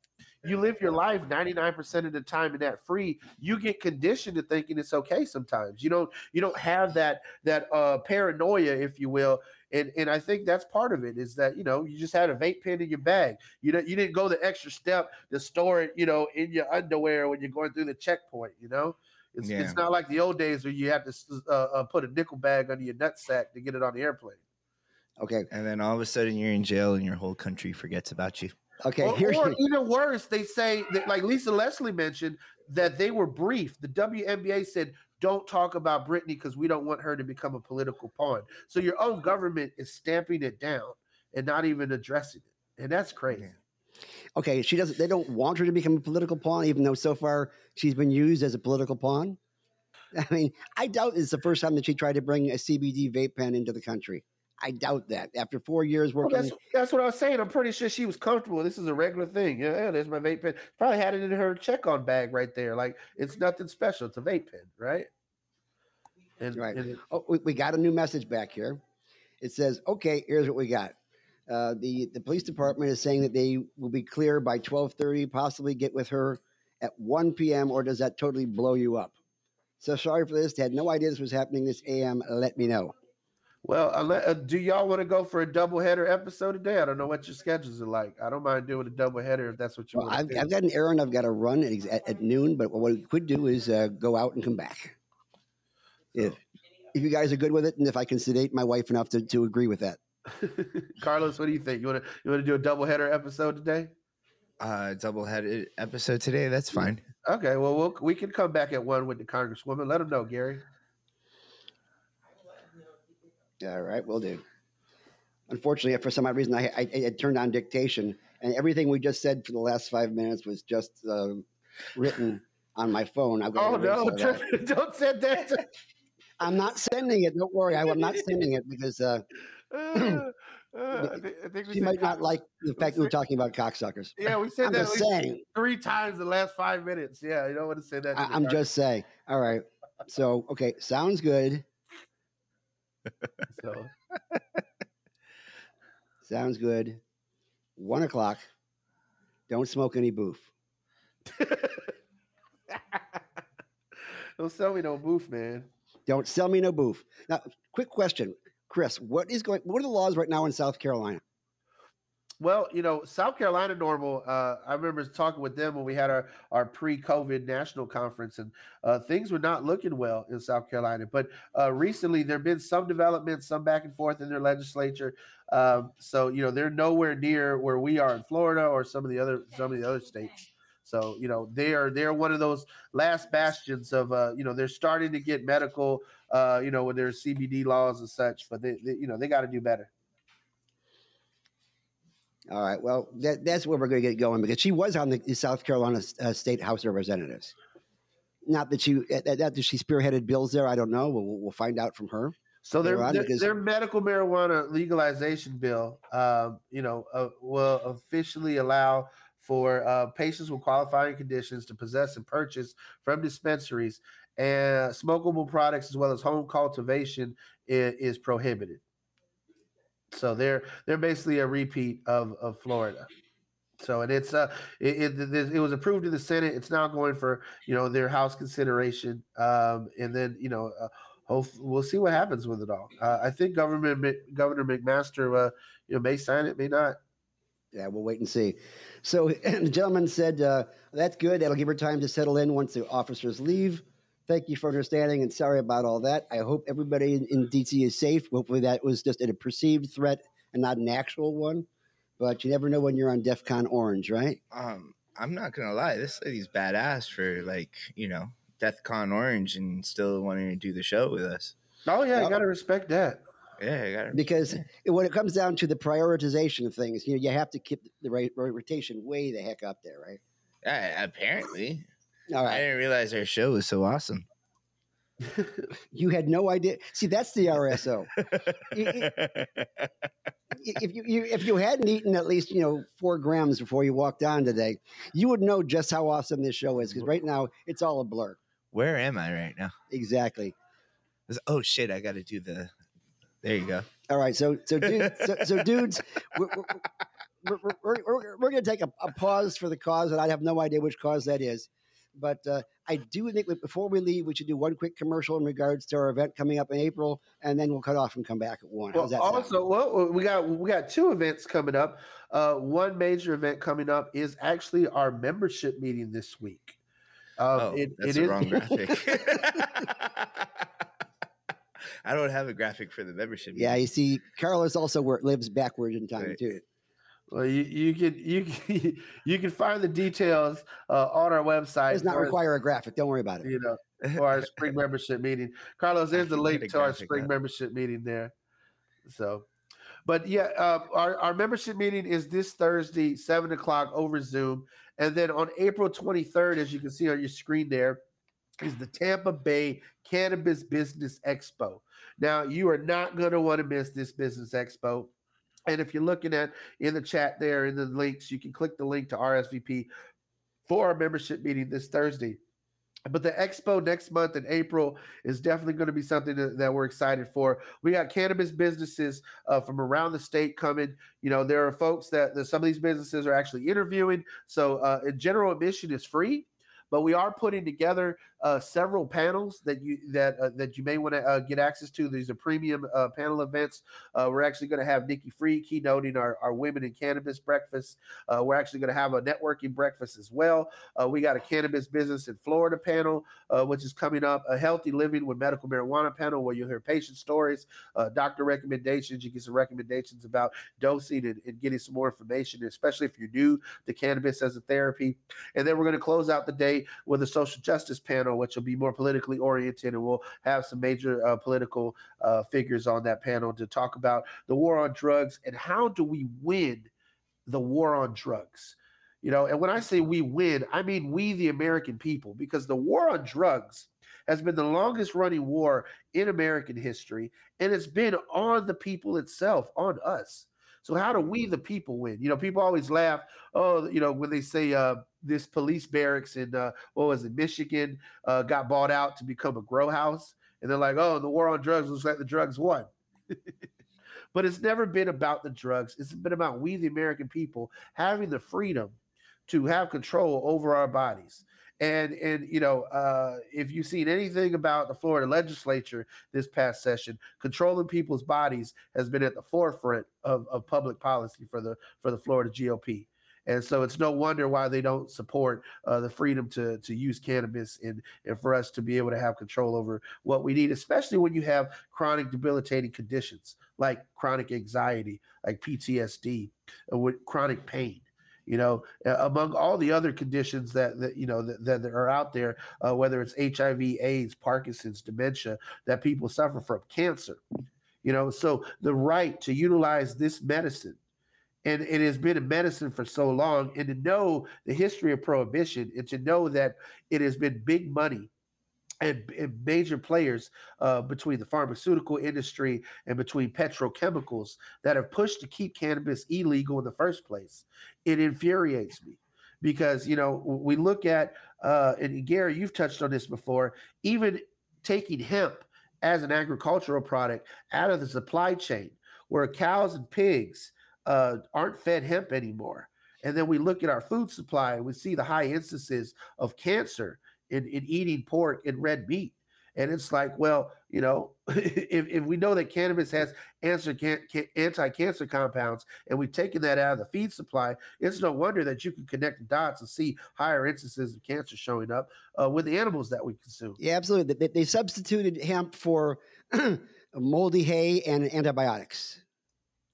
You live your life 99% of the time in that free. You get conditioned to thinking it's okay sometimes. You don't you don't have that that uh paranoia, if you will. And and I think that's part of it is that you know you just had a vape pen in your bag. You know you didn't go the extra step to store it, you know, in your underwear when you're going through the checkpoint. You know, it's Yeah. it's not like the old days where you had to uh, uh, put a nickel bag under your nutsack to get it on the airplane. Okay, And then all of a sudden you're in jail and your whole country forgets about you. Okay. Or, here's or even worse, they say that, like Lisa Leslie mentioned, that they were briefed. The WNBA said, "Don't talk about Brittney because we don't want her to become a political pawn." So your own government is stamping it down and not even addressing it, and that's crazy. okay. She doesn't. They don't want her to become a political pawn, even though so far she's been used as a political pawn. I mean, I doubt it's the first time that she tried to bring a CBD vape pen into the country. I doubt that. After four years Well, working, that's that's what I was saying. I'm pretty sure she was comfortable. This is a regular thing. Yeah, yeah, there's my vape pen. Probably had it in her check-on bag right there. Like it's nothing special. It's a vape pen, right? And, Right. and it- Oh, we, we got a new message back here. It says, "Okay, here's what we got. Uh, the the police department is saying that they will be clear by 12:30. Possibly get with her at 1 p.m. Or does that totally blow you up? So sorry for this. Had no idea this was happening this a.m. Let me know. Well, unle- uh, do y'all want to go for a double header episode today? I don't know what your schedules are like. I don't mind doing a double header if that's what you Well, want I've, to do. I've got an errand I've got to run at, at, at noon, but what we could do is uh, go out and come back. If if you guys are good with it, and if I can sedate my wife enough to, to agree with that. Carlos, what do you think? You want to you want to do a double header episode today? Uh, double headed episode today. That's fine. Okay, well, we'll we can come back at one with the congresswoman. Let them know, Gary. All right, we'll do. Unfortunately, for some odd reason, I, I, I had turned on dictation, and everything we just said for the last five minutes was just uh, written on my phone. I've got oh, no, that. don't send that. To- I'm not sending it. Don't worry, I, am not sending it because uh, Uh, uh, I, thi- I think we she might not like the fact that we're talking about cocksuckers. Yeah, we said I'm that saying. three times the last five minutes. Yeah, you don't want to say that. I, I'm congress- just saying. All right. So, okay, sounds good. So, Sounds good. One o'clock. Don't smoke any boof. don't sell me no booth, man. Don't sell me no boof. Now, quick question, Chris. What is going? What are the laws right now in South Carolina? Well, you know, South Carolina NORML. Uh, I remember talking with them when we had our, our pre-COVID national conference, and uh, things were not looking well in South Carolina. But uh, recently, there have been some developments, some back and forth in their legislature. Um, so, you know, they're nowhere near where we are in Florida or some of the other some of the other states. So, you know, they are they're one of those last bastions of, uh, you know, they're starting to get medical, uh, you know, with their CBD laws and such. But they, they you know, they got to do better. All right. Well, that, that's where we're going to get going because she was on the South Carolina uh, State House of Representatives. Not that she uh, that, that she spearheaded bills there. I don't know. We'll, we'll find out from her. So their their, because- their medical marijuana legalization bill, um, you know, uh, will officially allow for uh, patients with qualifying conditions to possess and purchase from dispensaries and smokable products as well as home cultivation is, is prohibited. So they're they're basically a repeat of of Florida. So and it's uh it, it, it was approved in the Senate. It's now going for you know their House consideration, um, and then you know uh, hope we'll see what happens with it all. Uh, I think government Governor McMaster, uh, you know, may sign it, may not. Yeah, we'll wait and see. So the gentleman said, uh, "That's good. That'll give her time to settle in once the officers leave." Thank you for understanding and sorry about all that. I hope everybody in, in DC is safe. Hopefully, that was just a perceived threat and not an actual one. But you never know when you're on DEFCON Orange, right? Um, I'm not gonna lie, this lady's badass for like you know DEFCON Orange and still wanting to do the show with us. Oh yeah, Well- you got to respect that. Yeah, I gotta because it- when it comes down to the prioritization of things, you know, you have to keep the right rotation way the heck up there, right? Yeah, apparently, All I didn't realize our show was so awesome. you had no idea. See, that's the RSO. if you, you if you hadn't eaten at least you know four grams before you walked on today, you would know just how awesome this show is. Because right now it's all a blur. Where am I right now? Exactly. Oh shit! I got to do the. There you go. All right, so so dude, so, so dudes, we're, we're, we're, we're, we're, we're going to take a, a pause for the cause, and I have no idea which cause that is. But uh, I do think that before we leave, we should do one quick commercial in regards to our event coming up in April, and then we'll cut off and come back at one. Well, that sound? also, well, we got we got two events coming up. Uh, one major event coming up is actually our membership meeting this week. Um, oh, it, that's it the is- wrong graphic. I don't have a graphic for the membership. Yeah, meeting. you see, Carlos also wor- lives backwards in time Right. too. Well, you, you can you can, you can find the details uh, on our website. Does not require a graphic. Don't worry about it. you know for our spring membership meeting. Carlos, there's the link to our spring up. membership meeting there. So, but yeah, uh, our our membership meeting is this Thursday, seven o'clock over Zoom, and then on April 23rd, as you can see on your screen there, is the Tampa Bay Cannabis Business Expo. Now, you are not going to want to miss this business expo. And if you're looking at in the chat there in the links, you can click the link to RSVP for our membership meeting this Thursday. But the expo next month in April is definitely going to be something that, we're excited for. We got cannabis businesses uh, from around the state coming. You know, there are folks that, that some of these businesses are actually interviewing. So, uh, in general, admission is free, but we are putting together uh, several panels that you that uh, that you may want to uh, get access to. These are premium uh, panel events. Uh, we're actually going to have Nikki Fried keynoting our, our Women in Cannabis breakfast. We're actually going to have a networking breakfast as well. We got a cannabis business in Florida panel, which is coming up. A healthy living with medical marijuana panel, where you'll hear patient stories, doctor recommendations. You get some recommendations about dosing and, and getting some more information, especially if you're new to cannabis as a therapy. And then we're going to close out the day with a social justice panel, which will be more politically oriented, and we'll have some major uh, political uh, figures on that panel to talk about the war on drugs and how do we win the war on drugs. You know, and when I say we win, I mean we, the American people, because the war on drugs has been the longest running war in American history, and it's been on the people itself, on us. So how do we, the people, win? You know, people always laugh. Oh, you know, when they say uh, this police barracks in uh, what was it, Michigan, uh, got bought out to become a grow house, and they're like, oh, the war on drugs looks like the drugs won. but it's never been about the drugs. It's been about we, the American people, having the freedom to have control over our bodies. And and you know, uh, if you've seen anything about the Florida legislature this past session, controlling people's bodies has been at the forefront of, of public policy for the for the Florida GOP. And so it's no wonder why they don't support uh, the freedom to to use cannabis and and for us to be able to have control over what we need, especially when you have chronic debilitating conditions like chronic anxiety, like PTSD, uh, with chronic pain. You know, among all the other conditions that that you know that, that are out there, uh, whether it's HIV, AIDS, Parkinson's, dementia, that people suffer from, cancer. You know, so the right to utilize this medicine and it has been a medicine for so long and to know the history of prohibition and to know that it has been big money and, and major players uh, between the pharmaceutical industry and between petrochemicals that have pushed to keep cannabis illegal in the first place it infuriates me because you know we look at uh, and Gary you've touched on this before even taking hemp as an agricultural product out of the supply chain where cows and pigs uh, aren't fed hemp anymore. And then we look at our food supply and we see the high instances of cancer in, in eating pork and red meat. And it's like, well, you know, if, if we know that cannabis has answer can, can, anti-cancer compounds and we've taken that out of the feed supply, it's no wonder that you can connect the dots and see higher instances of cancer showing up uh, with the animals that we consume. Yeah, absolutely. They, they substituted hemp for moldy hay and antibiotics.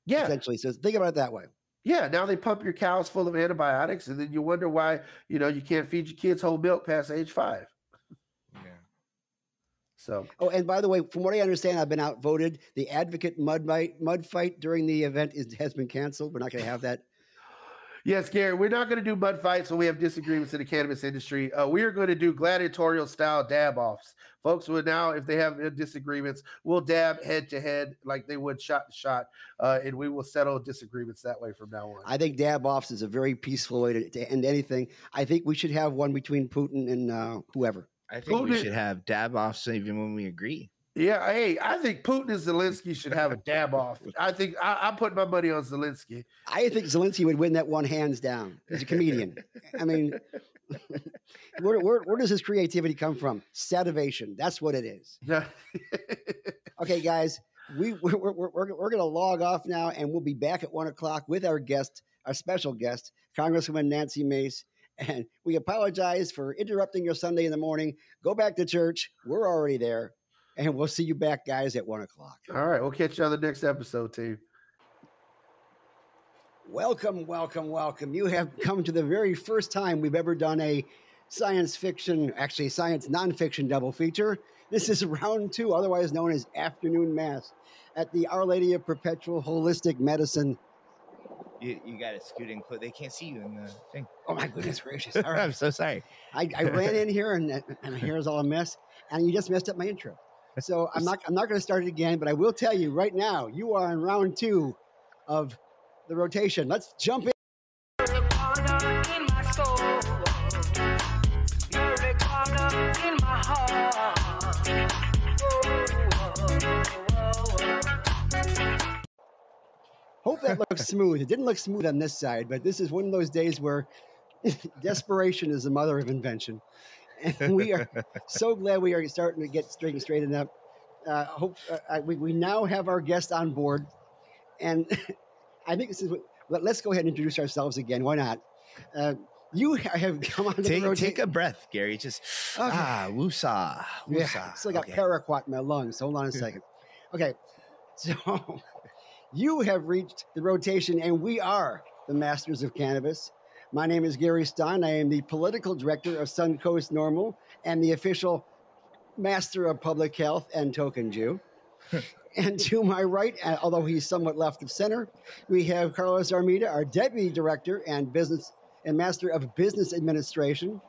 Yeah, essentially. So think about it that way. Yeah, now they pump your cows full of antibiotics, and then you wonder why you know you can't feed your kids whole milk past age five. Yeah. So, Oh, and by the way, from what I understand, I've been outvoted. The advocate mud fight, mud fight during the event is, has been canceled. We're not going to have that. Yes, Gary, we're not going to do mud fights when we have disagreements in the cannabis industry. Uh, we are going to do gladiatorial style dab offs. Folks would now, if they have uh, disagreements, we'll dab head to head like they would shot to shot, uh, and we will settle disagreements that way from now on. I think dab offs is a very peaceful way to, to end anything. I think we should have one between Putin and uh, whoever. I think Who we should have dab offs even when we agree. Yeah, hey, I think Putin and Zelensky should have a dab off. I think I, I put my money on Zelensky. I think Zelensky would win that one hands down. He's a comedian. I mean, where, where, where does his creativity come from? Sativation. That's what it is. Okay, guys, we we're, we're, we're, we're going to log off now, and we'll be back at one o'clock with our guest, our special guest, Congresswoman Nancy Mace. And we apologize for interrupting your Sunday in the morning. Go back to church. We're already there, and we'll see you back, guys, at one o'clock. All right, we'll catch you on the next episode, team. Welcome, welcome, welcome. You have come to the very first time we've ever done a science fiction, actually science nonfiction double feature. This is round two, otherwise known as afternoon mass, at the Our Lady of Perpetual Holistic Medicine. You, you got to scoot in close. They can't see you in the thing. Oh my goodness gracious! All right, I'm so sorry. I, I ran in here and, and my hair is all a mess, and you just messed up my intro. So I'm not I'm not going to start it again, but I will tell you right now, you are in round two of the rotation. Let's jump in. Every corner in my soul, every corner in my heart. Hope that looks smooth. It didn't look smooth on this side, but this is one of those days where desperation is the mother of invention. And we are so glad we are starting to get straight straightened up. Uh, hope uh, we, we now have our guest on board, and I think this is. What, let, us go ahead and introduce ourselves again. Why not? Uh, you have come on to the Take, road. take a breath, Gary. Just Okay. ah, woosah, Yeah, woosah. still got Okay. paraquat in my lungs. Hold on a second. Okay, so you have reached the rotation, and we are the masters of cannabis. My name is Gary Stein. I am the political director of Suncoast NORML and the official master of public health and token Jew. and to my right, uh, although he's somewhat left of center, we have Carlos Armida, our deputy director and business and master of business administration.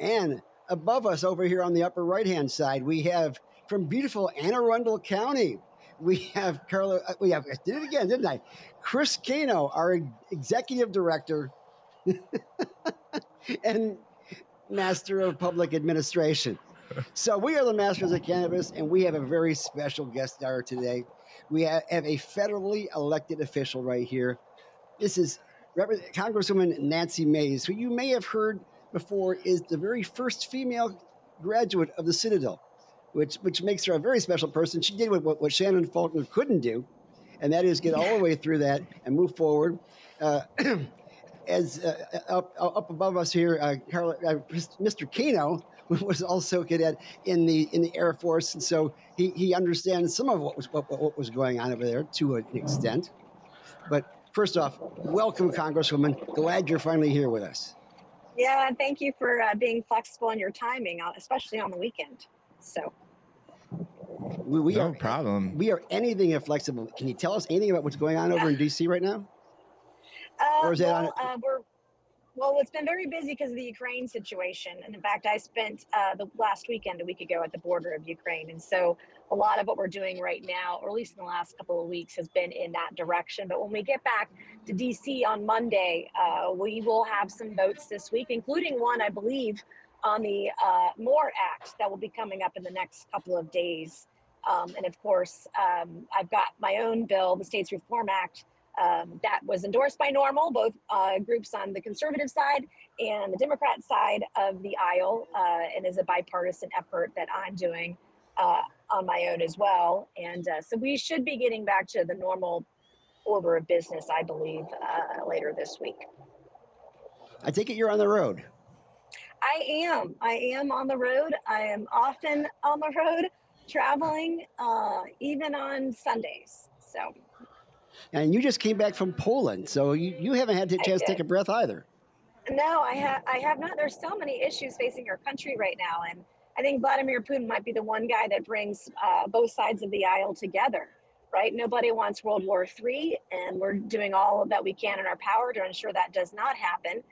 And above us over here on the upper right hand side, we have from beautiful Anne Arundel County. We have Carla. uh, We have I did it again, didn't I? Chris Cano, our executive director and master of public administration. So we are the masters of cannabis, and we have a very special guest star today. We have a federally elected official right here. This is Congresswoman Nancy Mace, who you may have heard before is the very first female graduate of the Citadel, which which makes her a very special person. She did what, what, Shannon Faulkner couldn't do, and that is get all the way through that and move forward. Uh, as uh, up, up above us here, uh, Carla, uh, Mr. Cano was also a cadet in the in the Air Force, and so he, he understands some of what was what, what was going on over there to an extent. But first off, welcome, Congresswoman. Glad you're finally here with us. Yeah, and thank you for uh, being flexible in your timing, uh, especially on the weekend. So, We, we no are problem. we are anything if flexible. Can you tell us anything about what's going on over in DC right now? Uh, Or is that on well, uh, we're well. It's been very busy because of the Ukraine situation, and in fact, I spent uh, the last weekend, a week ago, at the border of Ukraine, and so a lot of what we're doing right now, or at least in the last couple of weeks, has been in that direction. But when we get back to DC on Monday, uh, we will have some votes this week, including one, I believe, on the uh, MORE Act that will be coming up in the next couple of days. Um, and of course, um, I've got my own bill, the States Reform Act, um, that was endorsed by NORML, both uh, groups on the conservative side and the Democrat side of the aisle, uh, and is a bipartisan effort that I'm doing uh, on my own as well. And uh, so we should be getting back to the normal order of business, I believe, uh, later this week. I take it you're on the road. I am. I am on the road. I am often on the road, traveling, uh, even on Sundays. So And you just came back from Poland, so you, you haven't had a chance to take a breath either. no, I have. I have not. There's so many issues facing our country right now, and I think Vladimir Putin might be the one guy that brings uh, both sides of the aisle together, right? Nobody wants World War III, and we're doing all that we can in our power to ensure that does not happen.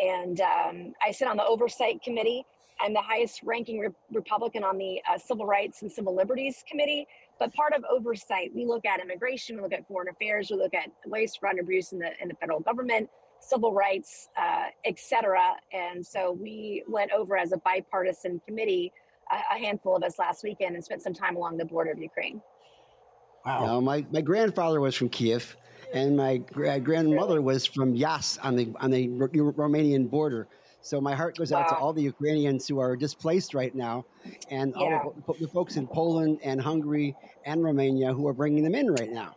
And um, I sit on the Oversight Committee. I'm the highest ranking re- Republican on the uh, Civil Rights and Civil Liberties Committee. But part of oversight, we look at immigration, we look at foreign affairs, we look at waste, fraud, and abuse in the, in the federal government, civil rights, uh, et cetera. And so we went over as a bipartisan committee, a, a handful of us last weekend, and spent some time along the border of Ukraine. You know, my, my grandfather was from Kiev, and my gra- grandmother was from Iași on the on the Ro- Romanian border. So my heart goes out to all the Ukrainians who are displaced right now, and all the, the folks in Poland and Hungary and Romania who are bringing them in right now.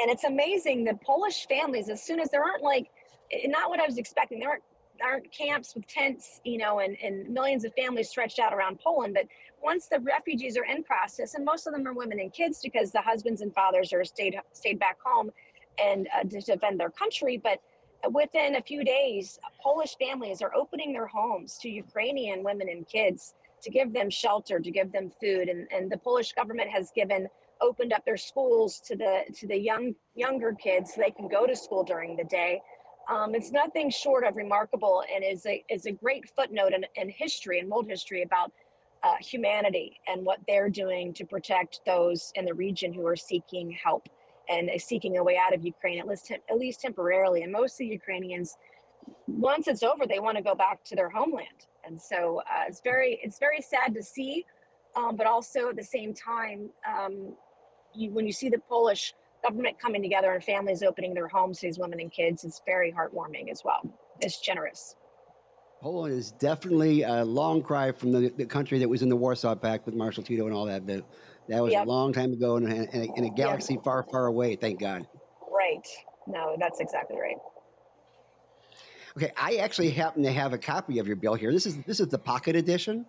and it's amazing the Polish families as soon as there aren't like eh, not what I was expecting there aren't aren't camps with tents you know and, and millions of families stretched out around Poland but once the refugees are in process and most of them are women and kids because the husbands and fathers are stayed stayed back home and uh, to defend their country but within a few days Polish families are opening their homes to Ukrainian women and kids to give them shelter to give them food and, and the Polish government has given opened up their schools to the to the young younger kids so they can go to school during the day. Um, it's nothing short of remarkable and is a is a great footnote in, in history and world history about uh, humanity and what they're doing to protect those in the region who are seeking help and uh, seeking a way out of Ukraine at least at least temporarily. And most of the Ukrainians, once it's over, they want to go back to their homeland. And so uh, it's very it's very sad to see, um, but also at the same time, um, you, when you see the Polish government coming together and families opening their homes to these women and kids, it's very heartwarming as well. It's generous. Poland is definitely a long cry from the, the country that was in the Warsaw Pact with Marshal Tito and all that. But that was Yep. a long time ago in a, in a, in a galaxy far, far away. Thank God. Right. No, that's exactly right. Okay, I actually happen to have a copy of your bill here. This is this is the pocket edition,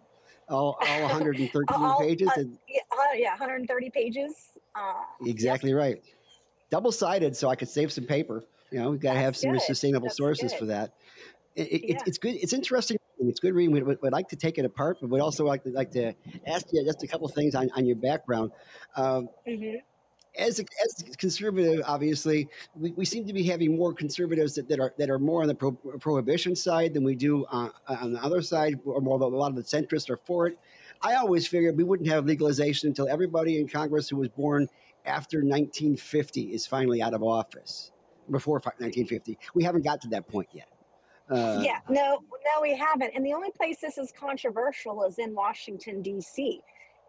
all, all 113 All- pages. uh, Yeah, uh, yeah 130 pages. Uh, exactly right. Double sided, so I could save some paper. You know, we've got to have some good. sources good. for that. It, it, Yeah. it's, it's good. It's interesting. It's good reading. We'd, we'd like to take it apart, but we'd also like to, like to ask you just a couple things on, on your background. Um, mhm. as a, as a conservative, obviously, we, we seem to be having more conservatives that, that are that are more on the pro, prohibition side than we do on, on the other side, or more a lot of the centrists are for it. I always figured we wouldn't have legalization until everybody in Congress who was born after 1950 is finally out of office. Before 1950, we haven't got to that point yet. Uh, yeah, no, no, we haven't. And the only place this is controversial is in Washington D.C.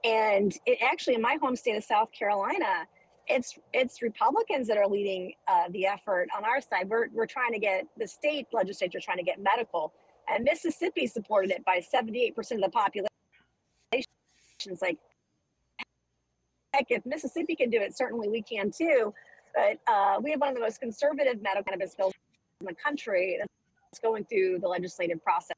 And it actually, in my home state of South Carolina, it's it's Republicans that are leading uh, the effort on our side. We're we're trying to get the state legislature trying to get medical, and Mississippi supported it by seventy eight percent of the population. It's like, heck, if Mississippi can do it, certainly we can too. But uh, we have one of the most conservative medical cannabis bills in the country. It's going through the legislative process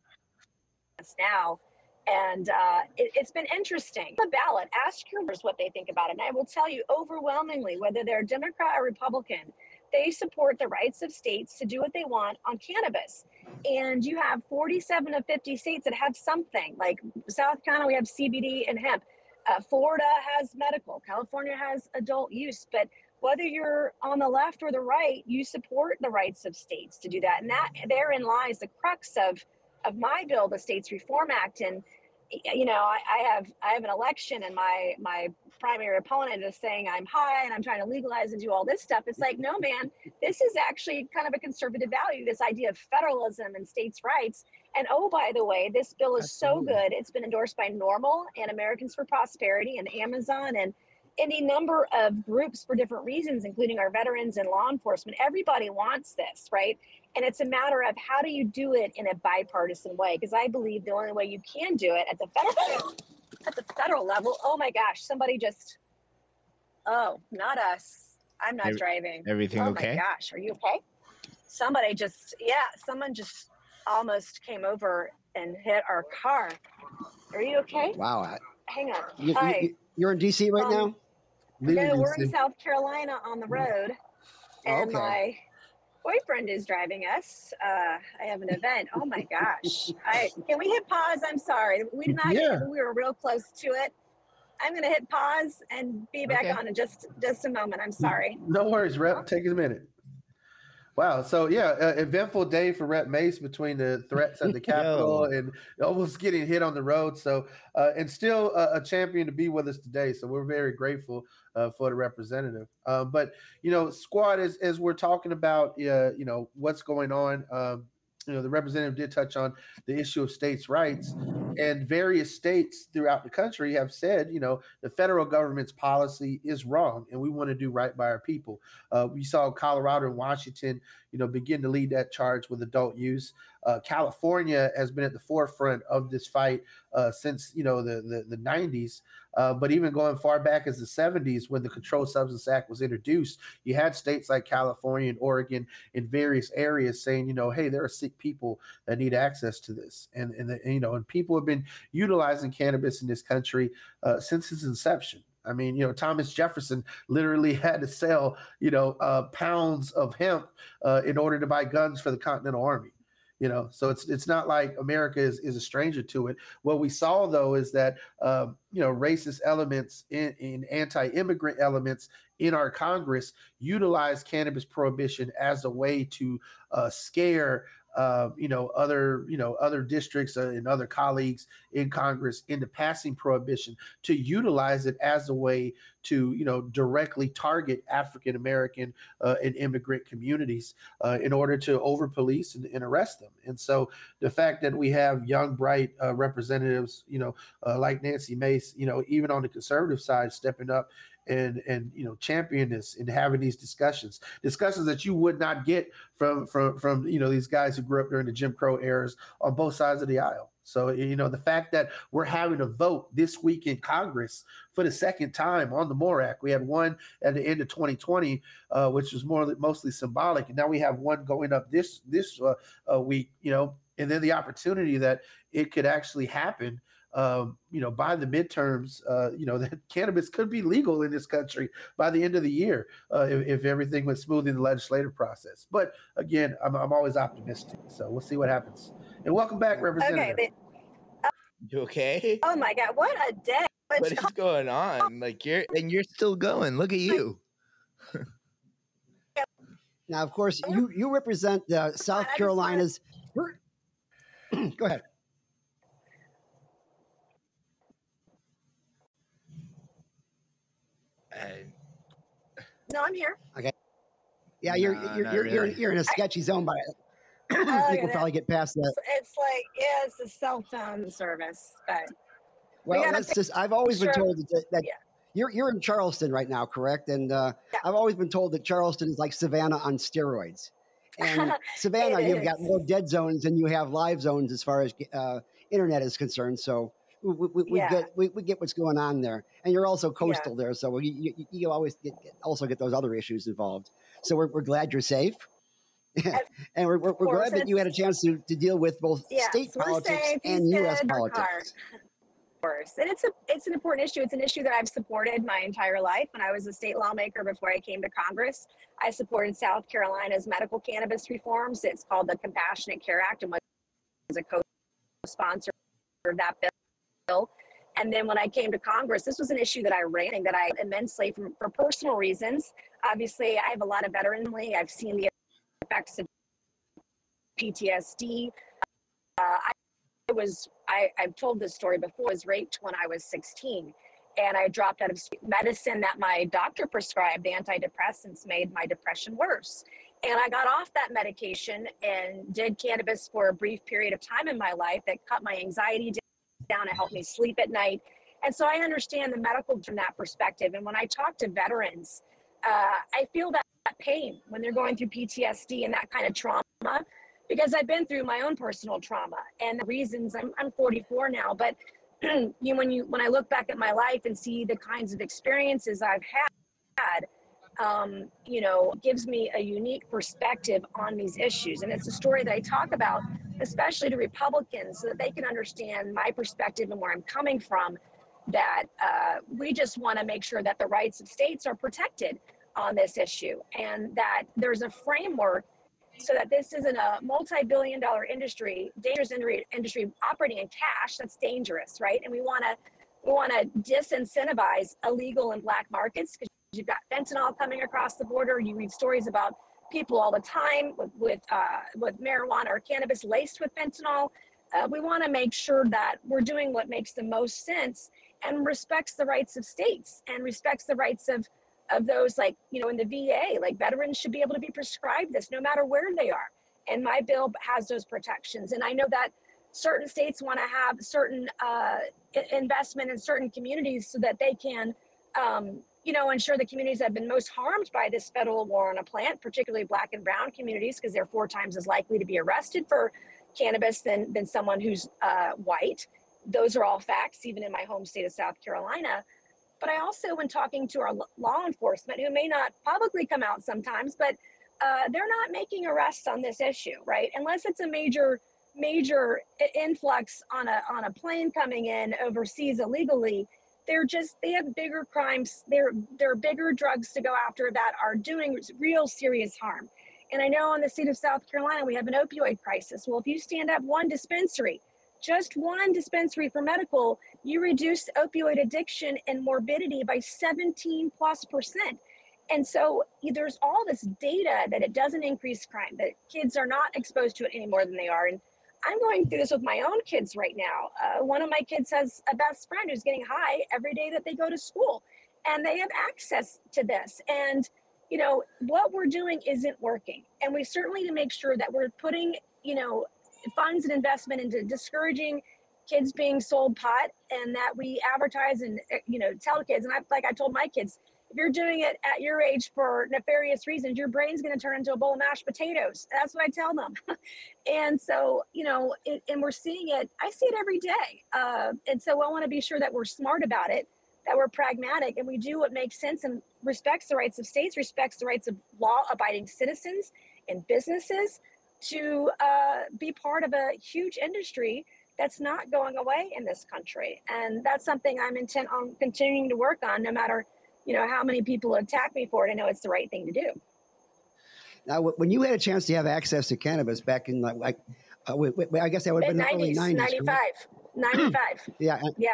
now. And uh, it, it's been interesting. The ballot, ask your voters what they think about it. And I will tell you overwhelmingly, whether they're Democrat or Republican, they support the rights of states to do what they want on cannabis. And you have 47 of 50 states that have something. Like South Carolina, we have CBD and hemp. Uh, Florida has medical. California has adult use. But whether you're on the left or the right, you support the rights of states to do that. And that therein lies the crux of of my bill, the States Reform Act. And you know, I, I have I have an election, and my my primary opponent is saying I'm high and I'm trying to legalize and do all this stuff. It's like, no, man, this is actually kind of a conservative value. This idea of federalism and states' rights. And oh, by the way, this bill is so good. It's been endorsed by NORML and Americans for Prosperity and Amazon and any number of groups for different reasons, including our veterans and law enforcement. Everybody wants this, right? And it's a matter of how do you do it in a bipartisan way? Because I believe the only way you can do it at the federal at the federal level. Oh my gosh, somebody just oh, not us. I'm not Every- driving. Everything oh okay? my gosh, are you okay? Somebody just yeah, someone just almost came over and hit our car. Are you okay? Wow. Hang on. You, Hi. you, are in DC right Um, now? No, we're in South Carolina on the road, and Okay. my boyfriend is driving us. Uh, I have an event. Oh my gosh! I can we hit pause? I'm sorry, we did not. Yeah. We were real close to it. I'm gonna hit pause and be back Okay. on in just just a moment. I'm sorry. No worries, Rep. Take a minute. Wow. So yeah, uh, eventful day for Rep Mace between the threats at the Capitol and almost getting hit on the road. So uh, and still a, a champion to be with us today. So we're very grateful uh, for the representative. Uh, but you know, squad, as as we're talking about, uh, you know, what's going on. Um, you know, the representative did touch on the issue of states' rights, and various states throughout the country have said, you know, the federal government's policy is wrong, and we want to do right by our people. Uh, we saw Colorado and Washington, you know, begin to lead that charge with adult use. Uh, California has been at the forefront of this fight uh, since you know the the, the 90s. Uh, but even going far back as the 70s, when the Controlled Substance Act was introduced, you had states like California and Oregon in various areas saying, you know, hey, there are sick people that need access to this, and and, the, and, you know, and people have been utilizing cannabis in this country uh, since its inception. I mean, you know, Thomas Jefferson literally had to sell, you know, uh, pounds of hemp uh, in order to buy guns for the Continental Army. You know, so it's it's not like America is, is a stranger to it. What we saw though is that um, you know racist elements in, in anti-immigrant elements in our Congress utilize cannabis prohibition as a way to uh, scare uh, you know other you know other districts uh, and other colleagues in Congress into passing prohibition to utilize it as a way to you know directly target African American uh, and immigrant communities uh, in order to over police and, and arrest them. And so the fact that we have young, bright uh, representatives, you know, uh, like Nancy Mace, you know, even on the conservative side, stepping up and and you know champion this and having these discussions, discussions that you would not get from from from you know these guys who grew up during the Jim Crow eras on both sides of the aisle. So you know the fact that we're having a vote this week in Congress for the second time on the MORE Act. We had one at the end of 2020, uh, which was more mostly symbolic, and now we have one going up this this uh, uh, week. You know, and then the opportunity that it could actually happen. Um, you know, by the midterms, uh, you know, that cannabis could be legal in this country by the end of the year uh, if, if everything went smooth in the legislative process. But again, I'm, I'm always optimistic. So we'll see what happens. And welcome back, Representative. Okay. they- You okay? oh my God! What a day! What is going on? Like you're and you're still going. Look at you. Now, of course, you you represent uh, South Carolina's. Go ahead. No, I'm here. Okay. Yeah, you're Nah, you're you're, you're, you're in a sketchy zone, but I think yeah, we'll that- probably get past that. It's, it's like yeah, it's a cell phone service, but Well, gotta that's just. I've always been told that, that yeah. you're you're in Charleston right now, correct? And uh, Yeah. I've always been told that Charleston is like Savannah on steroids. And Savannah, you've got more dead zones than you have live zones as far as uh, internet is concerned. So we, we, we Yeah. get we, we get what's going on there, and you're also coastal there, so you, you, you always get, also get those other issues involved. So we're, we're glad you're safe. and we're, we're, we're glad that you had a chance to, to deal with both Yes, state we're politics safe, and U.S. politics. hard. course. And it's a it's an important issue. It's an issue that I've supported my entire life. When I was a state lawmaker before I came to Congress, I supported South Carolina's medical cannabis reforms. It's called the Compassionate Care Act and was a co-sponsor of that bill. And then when I came to Congress, this was an issue that I ran that I immensely for, for personal reasons. Obviously, I have a lot of veteranly. I've seen the effects of PTSD. Uh, I was I, I've told this story before. I was raped when I was 16, and I dropped out of medicine that my doctor prescribed. The antidepressants made my depression worse, and I got off that medication and did cannabis for a brief period of time in my life that cut my anxiety down and helped me sleep at night. And so I understand the medical from that perspective. And when I talk to veterans, uh, I feel that, that pain when they're going through PTSD and that kind of trauma because I've been through my own personal trauma and the reasons I'm, I'm 44 now, but you know, when you when I look back at my life and see the kinds of experiences I've had, um, you know, gives me a unique perspective on these issues. And it's a story that I talk about, especially to Republicans, so that they can understand my perspective and where I'm coming from. That uh, we just want to make sure that the rights of states are protected on this issue and that there's a framework so that this isn't a multi-billion dollar industry, dangerous industry, industry operating in cash. That's dangerous, right? And we want to we want to disincentivize illegal and black markets because you've got fentanyl coming across the border. You read stories about people all the time with with uh, with marijuana or cannabis laced with fentanyl. Uh, we want to make sure that we're doing what makes the most sense and respects the rights of states and respects the rights of of those like you know in the VA like veterans should be able to be prescribed this no matter where they are and my bill has those protections and I know that certain states want to have certain uh, investment in certain communities so that they can um, you know ensure the communities that have been most harmed by this federal war on a plant particularly black and brown communities because they're four times as likely to be arrested for cannabis than than someone who's uh, white those are all facts even in my home state of south carolina but I also, when talking to our law enforcement, who may not publicly come out sometimes, but uh, they're not making arrests on this issue, right? Unless it's a major, major influx on a on a plane coming in overseas illegally. They're just they have bigger crimes. They're they're bigger drugs to go after that are doing real serious harm. And I know in the state of South Carolina we have an opioid crisis. Well, if you stand up one dispensary, just one dispensary for medical, you reduce opioid addiction and morbidity by 17 plus percent. And so there's all this data that it doesn't increase crime, that kids are not exposed to it any more than they are. And I'm going through this with my own kids right now. Uh, one of my kids has a best friend who's getting high every day that they go to school, and they have access to this. And, you know, what we're doing isn't working. And we certainly need to make sure that we're putting, you know, funds and investment into discouraging kids being sold pot and that we advertise and eh, you know tell kids and I like I told my kids if you're doing it at your age for nefarious reasons your brain's going to turn into a bowl of mashed potatoes. That's what I tell them. And so you know it, and we're seeing it I see it every day. Uh, and so I want to be sure that we're smart about it that we're pragmatic and we do what makes sense and respects the rights of states respects the rights of law abiding citizens and businesses to uh, be part of a huge industry that's not going away in this country. And that's something I'm intent on continuing to work on, no matter you know how many people attack me for it. I know it's the right thing to do. Now, when you had a chance to have access to cannabis back in like, uh, I guess that would have been the early 90s. 95. 95. yeah. Yeah.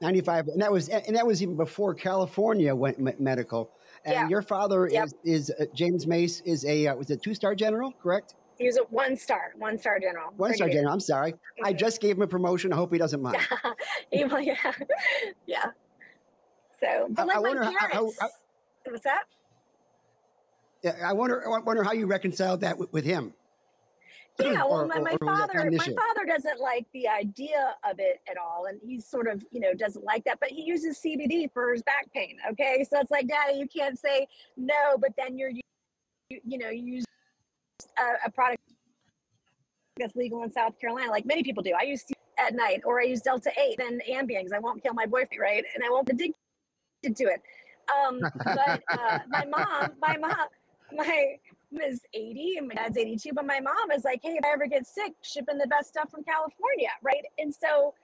95 and that was and that was even before california went medical and Yeah. your father Yep. is is uh, james mace is a uh, was a two-star general correct He was a one star, one star general. one star general i'm sorry i Mhm. just gave him a promotion i hope he doesn't mind He- well, yeah, yeah. So, but I- like I my wonder how- how- what's that? Yeah, i wonder i wonder how you reconciled that with, with him Yeah, well, Or- my, my or father, my father doesn't like the idea of it at all, and he's sort of, you know, doesn't like that. But he uses CBD for his back pain. Okay, so it's like, Daddy, you can't say no, but then you're, you, you know, you use a, a product that's legal in South Carolina, like many people do. I use at night, or I use Delta Eight and Ambien because I won't kill my boyfriend, right? And I won't be to it. Um, but uh, my mom, my mom, my mom is 80 and my dad's 82, but my mom is like, hey, if I ever get sick, shipping the best stuff from California, right? And so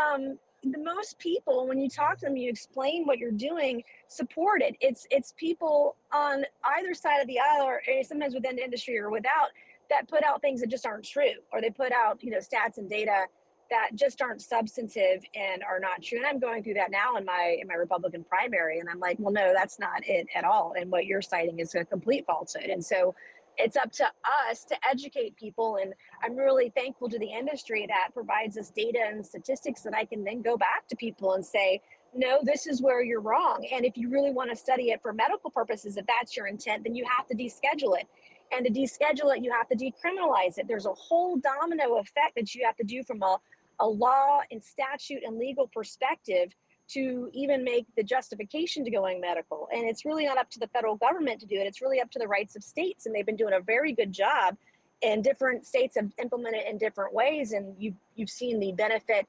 um, the most people, when you talk to them, you explain what you're doing, support it. It's it's people on either side of the aisle, or eh, sometimes within the industry or without, that put out things that just aren't true, or they put out you know stats and data that just aren't substantive and are not true. And I'm going through that now in my in my Republican primary, and I'm like, well, no, that's not it at all. And what you're citing is a complete falsehood. And so it's up to us to educate people. And I'm really thankful to the industry that provides us data and statistics that I can then go back to people and say, no, this is where you're wrong. And if you really want to study it for medical purposes, if that's your intent, then you have to deschedule it. And to deschedule it, you have to decriminalize it. There's a whole domino effect that you have to do from a, a law and statute and legal perspective to even make the justification to going medical. And it's really not up to the federal government to do it. It's really up to the rights of states. And they've been doing a very good job. And different states have implemented it in different ways. And you've, you've seen the benefit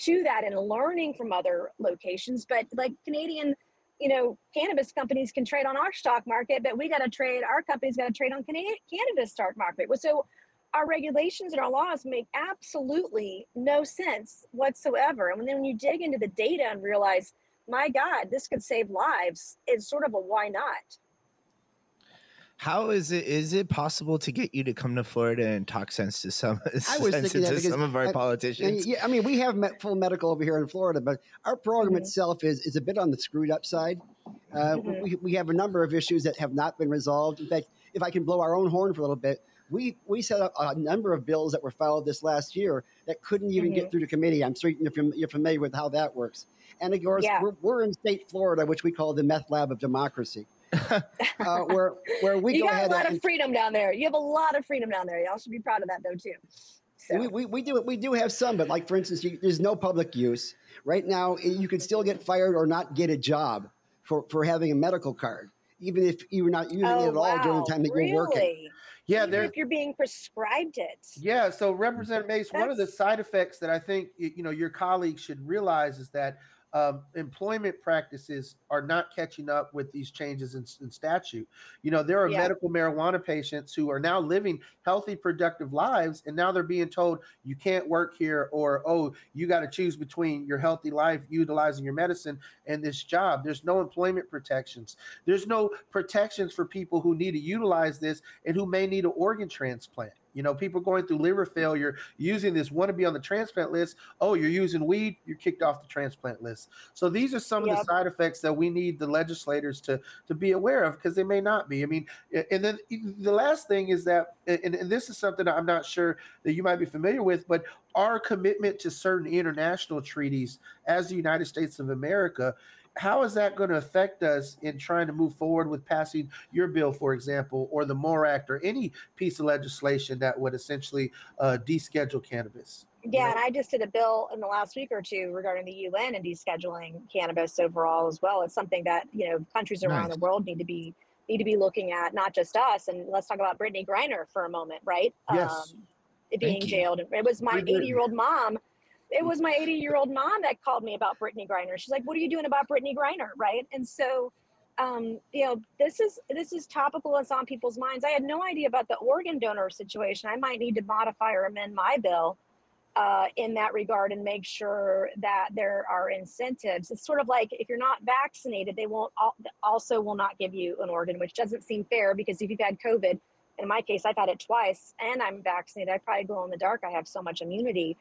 to that and learning from other locations. But like Canadian, you know, cannabis companies can trade on our stock market, but we got to trade, our company's got to trade on Canadian cannabis stock market. So our regulations and our laws make absolutely no sense whatsoever. And then when you dig into the data and realize, my God, this could save lives, it's sort of a why not? How is it? Is it possible to get you to come to Florida and talk sense to some I was sense thinking that into because some of our I- And politicians? yeah, I mean, we have met full medical over here in Florida, but our program Mhm. itself is, is a bit on the screwed up side. Uh, Mhm. we, we have a number of issues that have not been resolved. In fact, if I can blow our own horn for a little bit, we, we set up a number of bills that were filed this last year that couldn't even get through the committee. I'm certain if you're, you're familiar with how that works. And of course, Yeah. we're, we're in state Florida, which we call the meth lab of democracy, uh, where, where we you go got a lot and of freedom down there. You have a lot of freedom down there. Y'all should be proud of that though too. So, We, we, we do we do have some, but like for instance, you, there's no public use right now. You could still get fired or not get a job for, for having a medical card, even if you're not using oh, it at all during the time that really? you're working. Yeah, Even if you're being prescribed it. Yeah, so Representative Mace, one of the side effects that I think you know your colleagues should realize is that um, employment practices are not catching up with these changes in, in statute. You know, there are Yeah. medical marijuana patients who are now living healthy, productive lives, and now they're being told you can't work here, or oh, you got to choose between your healthy life, utilizing your medicine, and this job. There's no employment protections. There's no protections for people who need to utilize this and who may need an organ transplant. You know, people going through liver failure using this want to be on the transplant list. Oh, you're using weed, you're kicked off the transplant list. So these are some of the side effects that we need the legislators to to be aware of because they may not be. I mean, and then the last thing is that, and, and this is something I'm not sure that you might be familiar with, but our commitment to certain international treaties as the United States of America how is that going to affect us in trying to move forward with passing your bill, for example, or the MORE Act, or any piece of legislation that would essentially uh, deschedule cannabis? Yeah, and I just did a bill in the last week or two regarding the UN and descheduling cannabis overall as well. It's something that you know countries around Nice. the world need to be need to be looking at, not just us. And let's talk about Brittney Griner for a moment, right? Yes. it being jailed. It was my 80 year old mom. It was my 80 year old mom that called me about Brittney Griner. She's like, "What are you doing about Brittney Griner?" Right? And so, um, you know, this is this is topical. It's on people's minds. I had no idea about the organ donor situation. I might need to modify or amend my bill uh, in that regard and make sure that there are incentives. It's sort of like if you're not vaccinated, they won't al- also will not give you an organ, which doesn't seem fair because if you've had COVID, in my case, I've had it twice and I'm vaccinated. I probably glow in the dark. I have so much immunity,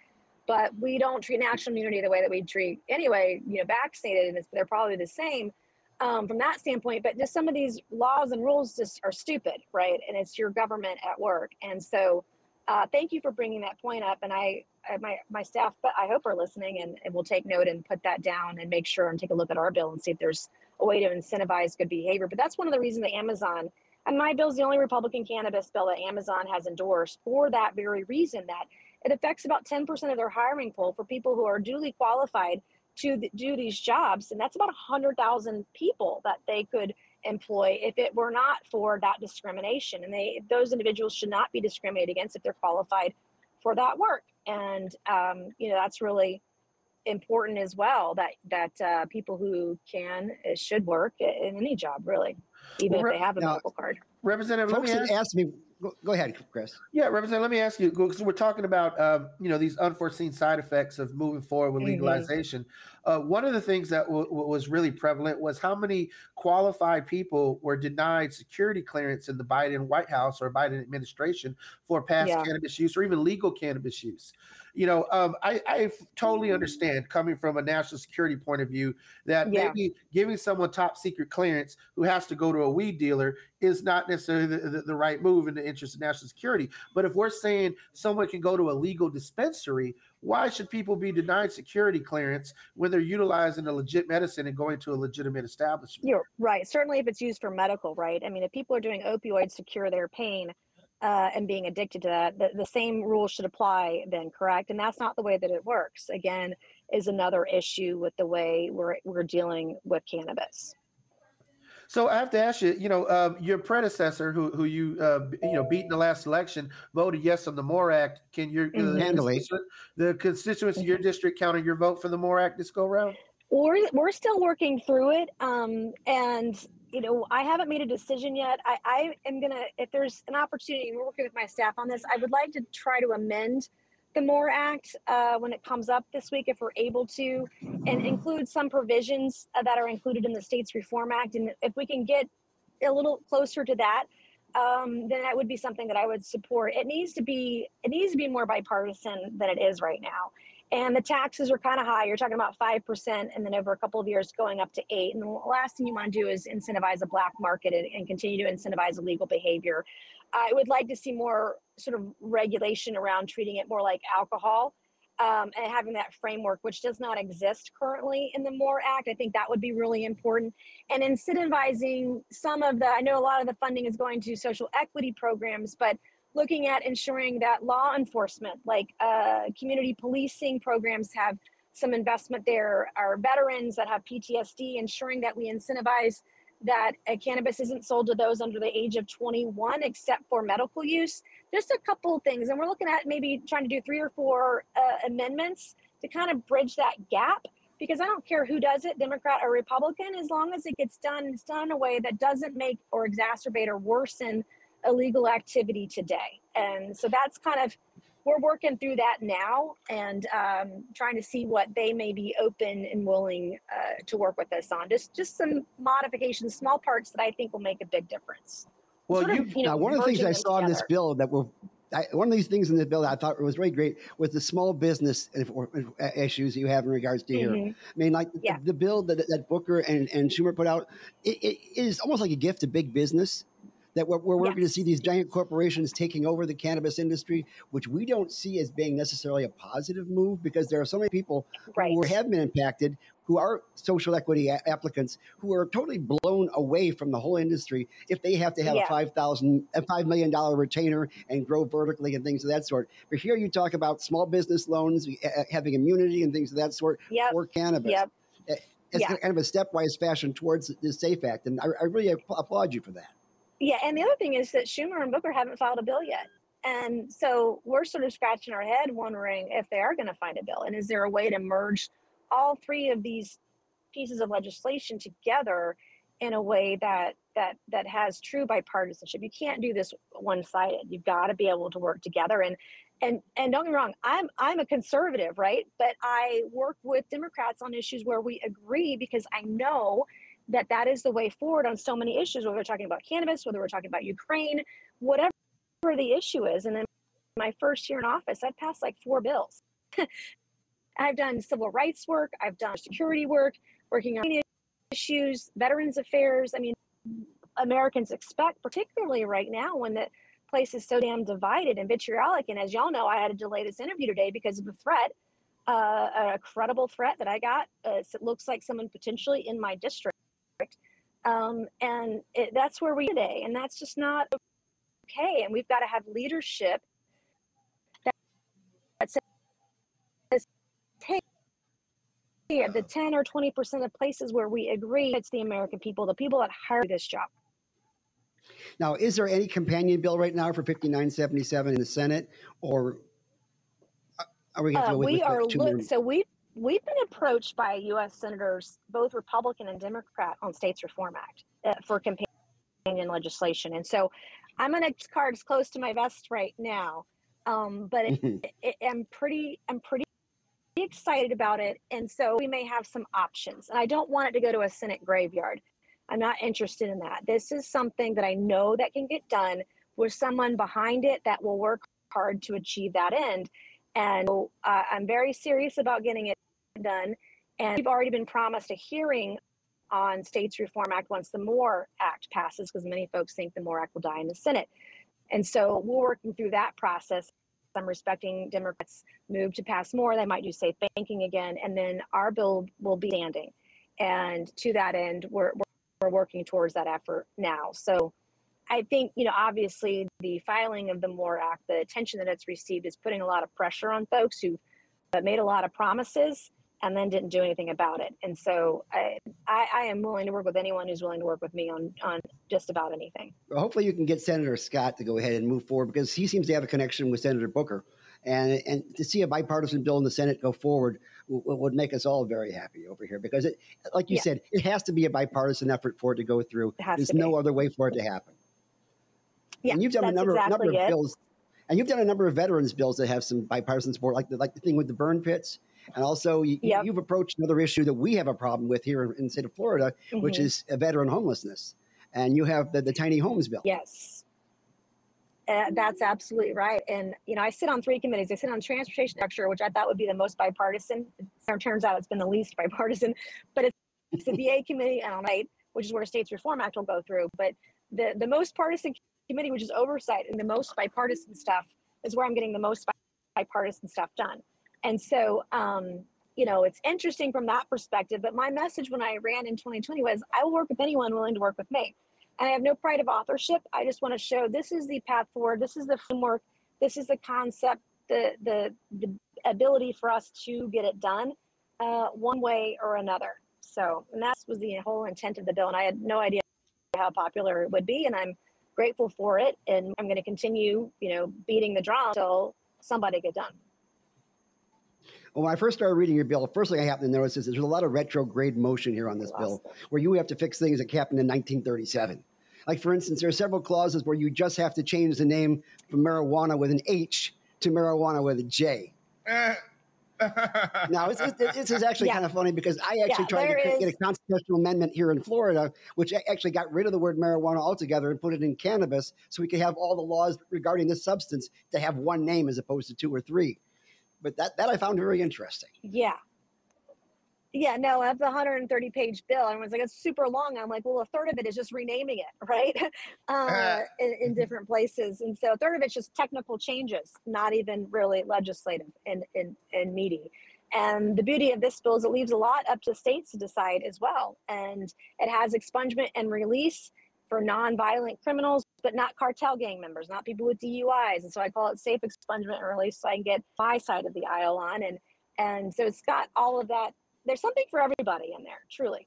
but we don't treat natural immunity the way that we treat anyway, you know, vaccinated, and they're probably the same um, from that standpoint. But just some of these laws and rules just are stupid, right? And it's your government at work. And so, uh, thank you for bringing that point up. And I, I my my staff, but I hope are listening and, and will take note and put that down and make sure and take a look at our bill and see if there's a way to incentivize good behavior. But that's one of the reasons that Amazon and my bill is the only Republican cannabis bill that Amazon has endorsed for that very reason that it affects about 10% of their hiring pool for people who are duly qualified to do these jobs. And that's about 100,000 people that they could employ if it were not for that discrimination. And they those individuals should not be discriminated against if they're qualified for that work. And, um, you know, that's really important as well that that uh, people who can uh, should work in any job really even Well, if they have a medical card Representative, let Folks me have ask, asked me. Go, go ahead, Chris. yeah, Representative, let me ask you because we're talking about um, you know these unforeseen side effects of moving forward with Mhm. legalization. Uh, one of the things that w- w- was really prevalent was how many qualified people were denied security clearance in the Biden White House or Biden administration for past Yeah. cannabis use or even legal cannabis use. You know, um, I, I totally understand coming from a national security point of view that Yeah. maybe giving someone top secret clearance who has to go to a weed dealer is not necessarily the, the, the right move in the interest of national security. But if we're saying someone can go to a legal dispensary, why should people be denied security clearance when they're utilizing a legit medicine and going to a legitimate establishment? you're right certainly if it's used for medical right i mean if people are doing opioids to cure their pain uh, and being addicted to that the, the same rules should apply then correct and that's not the way that it works again is another issue with the way we're, we're dealing with cannabis So I have to ask you, you know, um, your predecessor, who who you uh, you know beat in the last election, voted yes on the MORE Act. Can your uh, Mhm. Handily. constituent- the constituents of your district counter your vote for the MORE Act this go round? we're we're still working through it um and you know i haven't made a decision yet i i am gonna if there's an opportunity we're working with my staff on this i would like to try to amend the more act uh, when it comes up this week if we're able to and include some provisions uh, that are included in the states reform act and if we can get a little closer to that um, then that would be something that I would support. It needs to be it needs to be more bipartisan than it is right now. And the taxes are kind of high. You're talking about five percent, and then over a couple of years going up to eight. And the last thing you want to do is incentivize a black market and, and continue to incentivize illegal behavior. I would like to see more sort of regulation around treating it more like alcohol um, and having that framework, which does not exist currently in the MORE Act. I think that would be really important. And incentivizing some of the, I know a lot of the funding is going to social equity programs, but looking at ensuring that law enforcement, like uh, community policing programs, have some investment there. Our veterans that have PTSD, ensuring that we incentivize that uh, cannabis isn't sold to those under the age of 21 except for medical use just a couple of things and we're looking at maybe trying to do three or four uh, amendments to kind of bridge that gap because i don't care who does it democrat or republican as long as it gets done it's done in a way that doesn't make or exacerbate or worsen illegal activity today and so that's kind of we're working through that now and um, trying to see what they may be open and willing uh, to work with us on. Just just some modifications, small parts that I think will make a big difference. Well, Sort you, of, you know, now, one of the things I saw in this bill that were I, one of these things in the bill that I thought was really great was the small business uh, issues you have in regards to here. Mhm. I mean, like the- the, bill that, that Booker and, and Schumer put out, it, it is almost like a gift to big business. That we're, we're working to see these giant corporations taking over the cannabis industry, which we don't see as being necessarily a positive move because there are so many people Right. who have been impacted, who are social equity a- applicants, who are totally blown away from the whole industry if they have to have Yeah. a five thousand, a five million dollar retainer and grow vertically and things of that sort. But here you talk about small business loans, uh, having immunity and things of that sort Yep. for cannabis. Yep. It's Yeah. kind of a stepwise fashion towards the SAFE Act, and I, I really applaud you for that. Yeah, and the other thing is that Schumer and Booker haven't filed a bill yet. And so we're sort of scratching our head wondering if they are going to find a bill. And is there a way to merge all three of these pieces of legislation together in a way that that that has true bipartisanship? You can't do this one-sided. You've got to be able to work together and and and don't get me wrong, I'm I'm a conservative, right? But I work with Democrats on issues where we agree because I know that that is the way forward on so many issues whether we're talking about cannabis whether we're talking about ukraine whatever the issue is. And then my first year in office I've passed like four bills. I've done civil rights work i've done security work working on issues veterans affairs. I mean americans expect particularly right now when the place is so damn divided and vitriolic and as y'all know i had to delay this interview today because of a threat uh, a credible threat that i got uh, it looks like someone potentially in my district um, and it, that's where we are today and that's just not okay and we've got to have leadership that, that says hey the 10 or 20 percent of places where we agree it's the american people the people that hire this job. Now, is there any companion bill right now for 5977 in the Senate, or uh, are we going to uh, go with, we are look, so we we've been approached by u.s senators both republican and democrat on states reform act uh, for companion legislation. And so i'm going to cards close to my vest right now um, but it, it, i'm pretty i'm pretty excited about it. And so we may have some options. And i don't want it to go to a senate graveyard. I'm not interested in that. This is something that i know that can get done with someone behind it that will work hard to achieve that end. And uh, i'm very serious about getting it done and we've already been promised a hearing on states reform act once the more act passes because many folks think the more act will die in the senate. And so we're working through that process. I'm respecting democrats move to pass more. They might do safe banking again and then our bill will be standing. And to that end we're, we're, working towards that effort now. So i think you know obviously the filing of the more act the attention that it's received is putting a lot of pressure on folks who've made a lot of promises and then didn't do anything about it and so I, I i am willing to work with anyone who's willing to work with me on on just about anything Well, hopefully, you can get Senator Scott to go ahead and move forward because he seems to have a connection with Senator Booker, and and to see a bipartisan bill in the Senate go forward w- would make us all very happy over here because it, like you Yeah. said, it has to be a bipartisan effort for it to go through. There's no other way for it to happen. yeah and you've done a number, exactly number of it. bills, and you've done a number of veterans bills that have some bipartisan support, like the like the thing with the burn pits, and also you, Yep. you've approached another issue that we have a problem with here in, in the state of Florida, which Mhm. is veteran homelessness, and you have the, the tiny homes bill. yes Uh, that's absolutely right. And, you know, I sit on three committees. I sit on transportation structure, which I thought would be the most bipartisan. It turns out it's been the least bipartisan, but it's, it's the VA committee and on right, which is where States Reform Act will go through. But the, the most partisan committee, which is oversight and the most bipartisan stuff, is where I'm getting the most bipartisan stuff done. And so, um, you know, it's interesting from that perspective. But my message when I ran in 2020 was I will work with anyone willing to work with me. And I have no pride of authorship. I just want to show this is the path forward. This is the framework. This is the concept, the the the ability for us to get it done uh, one way or another. So, and that was the whole intent of the bill. And I had no idea how popular it would be, and I'm grateful for it. And I'm going to continue, you know, beating the drum until somebody get done. Well, when I first started reading your bill, the first thing I happened to notice is there's a lot of retrograde motion here on this bill, where you have to fix things that happened in 1937. Like, for instance, there are several clauses where you just have to change the name from marijuana with an H to marijuana with a J. now, it's, it's, this is actually Yeah. kind of funny because I actually Yeah, tried to cre- get a constitutional amendment here in Florida, which actually got rid of the word marijuana altogether and put it in cannabis so we could have all the laws regarding this substance to have one name as opposed to two or three. But that, that I found very interesting. Yeah. Yeah, no, of the 130 page bill, everyone's like, it's super long. I'm like, well, a third of it is just renaming it, right? uh, in, in different places. And so a third of it's just technical changes, not even really legislative and, and, and meaty. And the beauty of this bill is it leaves a lot up to states to decide as well. And it has expungement and release for non-violent criminals, but not cartel gang members, not people with DUIs. And so I call it safe expungement and release so I can get my side of the aisle on. And and so it's got all of that. There's something for everybody in there, truly.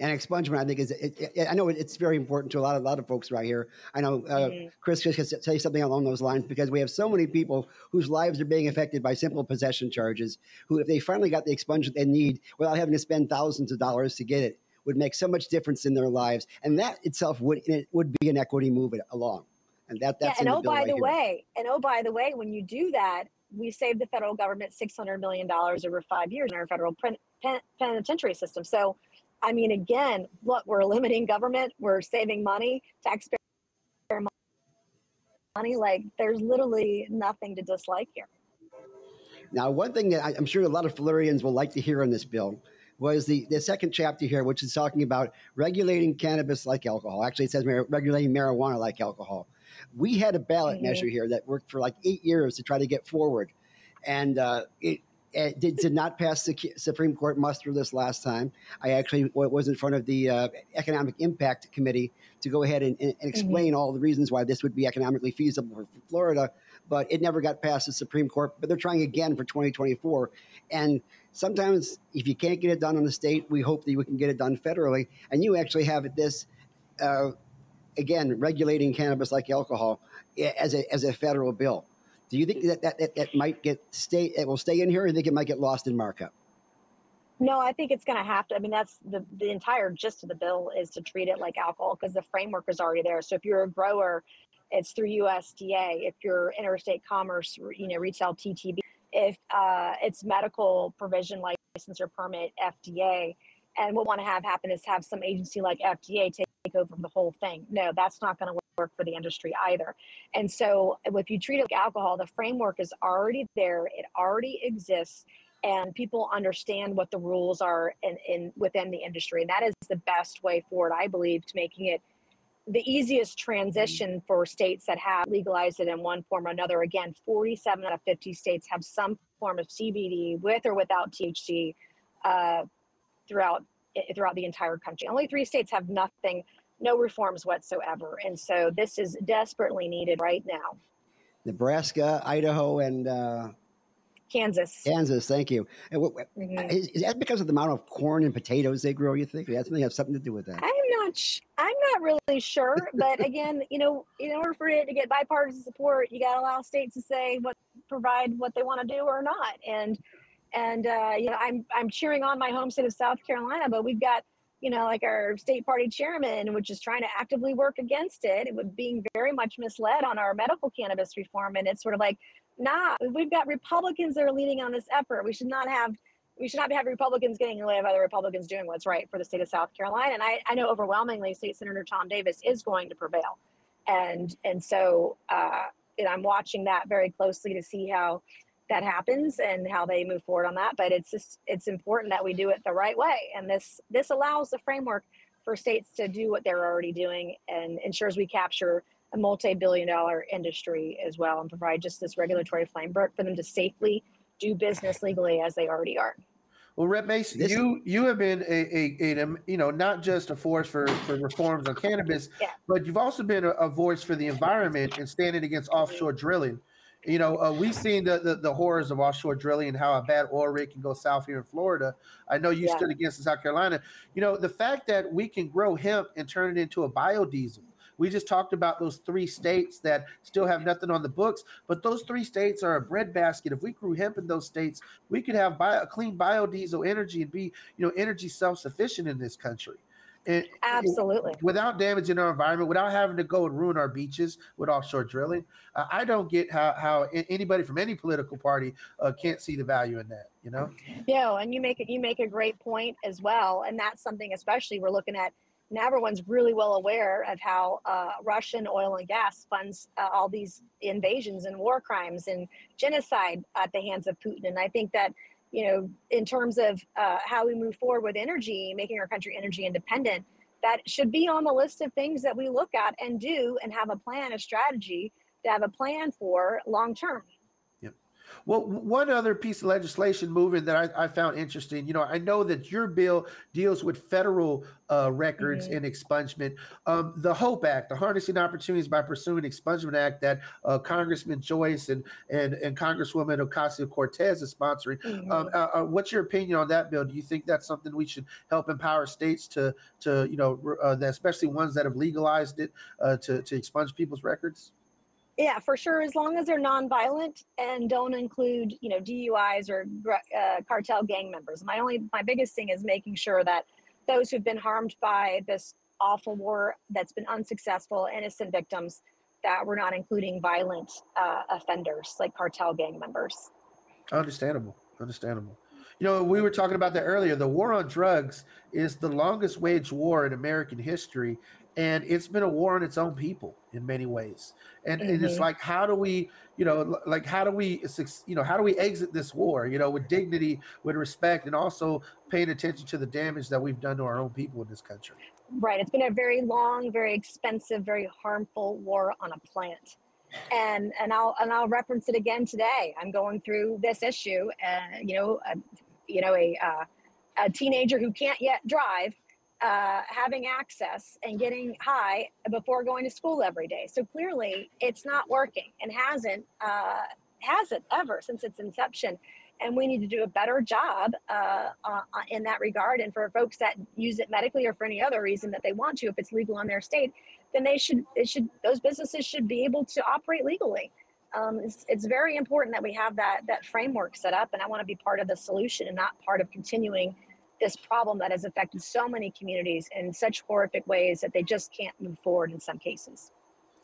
And expungement, I think, is it, it, I know it's very important to a lot of a lot of folks right here. I know uh, Mhm. Chris just has to say something along those lines because we have so many people whose lives are being affected by simple possession charges. Who, if they finally got the expungement they need without having to spend thousands of dollars to get it, would make so much difference in their lives, and that itself would it would be an equity move along. And that that's yeah, and oh by right the here. way, and oh by the way, when you do that, we save the federal government six hundred million dollars over five years in our federal pen, pen, penitentiary system. So, I mean, again, look, we're limiting government, we're saving money, taxpayer money. Like, there's literally nothing to dislike here. Now, one thing that I, I'm sure a lot of Floridians will like to hear on this bill was the, the second chapter here, which is talking about regulating cannabis like alcohol. Actually, it says regulating marijuana like alcohol. We had a ballot Mhm. measure here that worked for like eight years to try to get forward, and uh, it, it did, did not pass the Supreme Court muster this last time. I actually was in front of the uh, Economic Impact Committee to go ahead and, and explain all the reasons why this would be economically feasible for Florida, but it never got past the Supreme Court. But they're trying again for 2024, and sometimes if you can't get it done on the state, we hope that we can get it done federally. And you actually have this. Uh, again, regulating cannabis like alcohol as a, as a federal bill. Do you think that that, that, that might get stay it will stay in here, or do you think it might get lost in markup? No, I think it's going to have to. I mean, that's the the entire gist of the bill is to treat it like alcohol because the framework is already there. So if you're a grower, it's through USDA. If you're interstate commerce, you know, retail TTB. If uh, it's medical provision like license or permit, FDA. And what we want to have happen is have some agency like FDA take over the whole thing. No, that's not going to work for the industry either. And so if you treat it like alcohol, the framework is already there. It already exists and people understand what the rules are in, in within the industry. And that is the best way forward, I believe, to making it the easiest transition for states that have legalized it in one form or another. Again, 47 out of 50 states have some form of CBD with or without THC uh, throughout throughout the entire country. Only three states have nothing, no reforms whatsoever. And so this is desperately needed right now. Nebraska, Idaho, and uh, Kansas. Kansas. Thank you. And what- what- Mhm. Is, is that because of the amount of corn and potatoes they grow? You think that's something have something to do with that? I'm not. Sh- I'm not really sure, but again, you know, in order for it to get bipartisan support, you got to allow states to say what provide what they want to do or not. And and uh, you know, I'm I'm cheering on my home state of South Carolina, but we've got you know like our state party chairman, which is trying to actively work against it, with being very much misled on our medical cannabis reform. And it's sort of like, nah, we've got Republicans that are leading on this effort. We should not have we should not have Republicans getting in the way of other Republicans doing what's right for the state of South Carolina. And I, I know overwhelmingly State Senator Tom Davis is going to prevail. and and so uh, and I'm watching that very closely to see how that happens and how they move forward on that. But it's just it's important that we do it the right way, and this this allows the framework for states to do what they're already doing and ensures we capture a multi-billion dollar industry as well and provide just this regulatory framework for them to safely do business legally as they already are. Well, Rep Mason, This- you you have been a, a, a, you know not just a force for, for reforms on cannabis, Yeah. but you've also been a, a voice for the environment and standing against offshore drilling. You know, uh, we've seen the, the the horrors of offshore drilling and how a bad oil rig can go south here in Florida. I know you Yeah. stood against in South Carolina. You know, the fact that we can grow hemp and turn it into a biodiesel. We just talked about those three states that still have nothing on the books, but those three states are a breadbasket. If we grew hemp in those states, we could have bio, clean biodiesel energy and be, you know, energy self-sufficient in this country. And Absolutely. without damaging our environment, without having to go and ruin our beaches with offshore drilling, uh, I don't get how how anybody from any political party uh, can't see the value in that. You know, Yeah, and you make it you make a great point as well, and that's something especially we're looking at. Now everyone's really well aware of how uh, Russian oil and gas funds uh, all these invasions and war crimes and genocide at the hands of Putin. And I think that you know, in terms of uh, how we move forward with energy, making our country energy independent, that should be on the list of things that we look at and do, and have a plan, a strategy to have a plan for long term. Well, one other piece of legislation moving that I, I found interesting, you know, I know that your bill deals with federal uh, records Mhm. and expungement. Um, the HOPE Act, the Harnessing Opportunities by Pursuing Expungement Act, that uh, Congressman Joyce and and and Congresswoman Ocasio Cortez is sponsoring. Um, uh, uh, what's your opinion on that bill? Do you think that's something we should help empower states to to you know, uh, especially ones that have legalized it uh, to to expunge people's records? Yeah, for sure. As long as they're nonviolent and don't include, you know, DUIs or uh, cartel gang members. My only, my biggest thing is making sure that those who've been harmed by this awful war that's been unsuccessful, innocent victims, that we're not including violent uh, offenders like cartel gang members. Understandable. Understandable. You know, we were talking about that earlier. The war on drugs is the longest waged war in American history, and it's been a war on its own people in many ways. And, and it's Mhm. like, how do we, you know, like how do we, you know, how do we exit this war? You know, with dignity, with respect, and also paying attention to the damage that we've done to our own people in this country. Right. It's been a very long, very expensive, very harmful war on a plant. And and I'll and I'll reference it again today. I'm going through this issue, and you know, a, you know, a uh, a teenager who can't yet drive, uh, having access and getting high before going to school every day. So clearly, it's not working and hasn't uh, hasn't ever since its inception. And we need to do a better job uh, in that regard. And for folks that use it medically or for any other reason that they want to, if it's legal in their state, then they should it should those businesses should be able to operate legally. Um, it's, it's very important that we have that that framework set up, and I want to be part of the solution and not part of continuing this problem that has affected so many communities in such horrific ways that they just can't move forward in some cases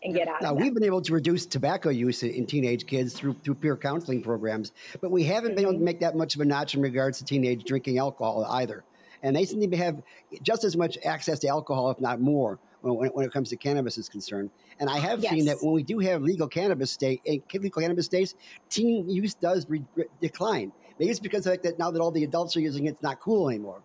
and get out Now we've been able to reduce tobacco use in teenage kids through through peer counseling programs, but we haven't been able to mm-hmm. make that much of a notch in regards to teenage drinking alcohol either. And they seem to have just as much access to alcohol, if not more, when, when it comes to cannabis is concerned. And I have seen that when we do have legal cannabis state, in legal cannabis states, teen use does re- re- decline. Maybe it's because of that now that all the adults are using it, it's not cool anymore.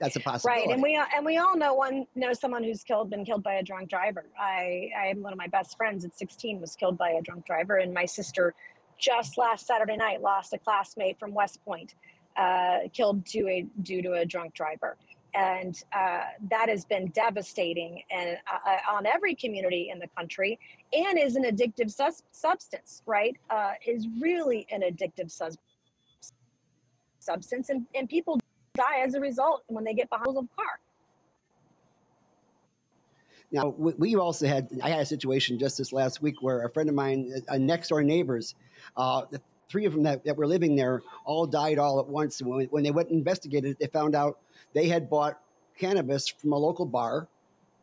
That's a possibility. Right, and we and we all know one knows someone who's killed been killed by a drunk driver. I I am one of my best friends at 16 was killed by a drunk driver, and my sister just last Saturday night lost a classmate from West Point, uh, killed to a due to a drunk driver, and uh, that has been devastating and uh, uh, on every community in the country, and is an addictive sus- substance. Right, uh, is really an addictive sus- substance, and, and people die as a result when they get behind the wheels of a car. Now, we, also had, I had a situation just this last week where a friend of mine, uh, next door neighbors, uh, the three of them that, that were living there all died all at once. When, when they went and investigated, it, they found out they had bought cannabis from a local bar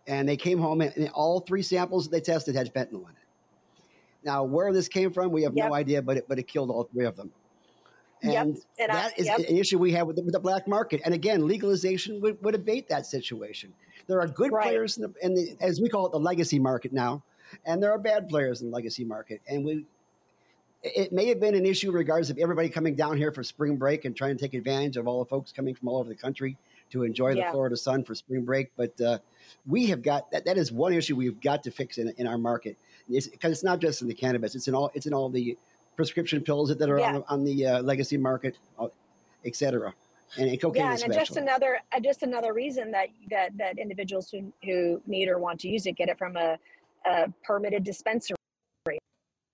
and they came home and, and all three samples they tested had fentanyl in it. Now, where this came from, we have Yep. no idea, but it, but it killed all three of them. Yep, And and I- that is yep. an issue we have with the, with the black market. And again, legalization would, would abate that situation. There are good Right. players in the, in the, as we call it, the legacy market now. and there are bad players in the legacy market. And we, it may have been an issue in regards of everybody coming down here for spring break and trying to take advantage of all the folks coming from all over the country to enjoy the Yeah. Florida sun for spring break. But uh, we have got that. That is one issue we've got to fix in, in our market because it's, not just in the cannabis; it's in all it's in all the prescription pills that are Yeah. on, on the uh, legacy market, uh, et cetera, and, and cocaine yeah, and just another uh, just another reason that that that individuals who who need or want to use it get it from a, a permitted dispensary,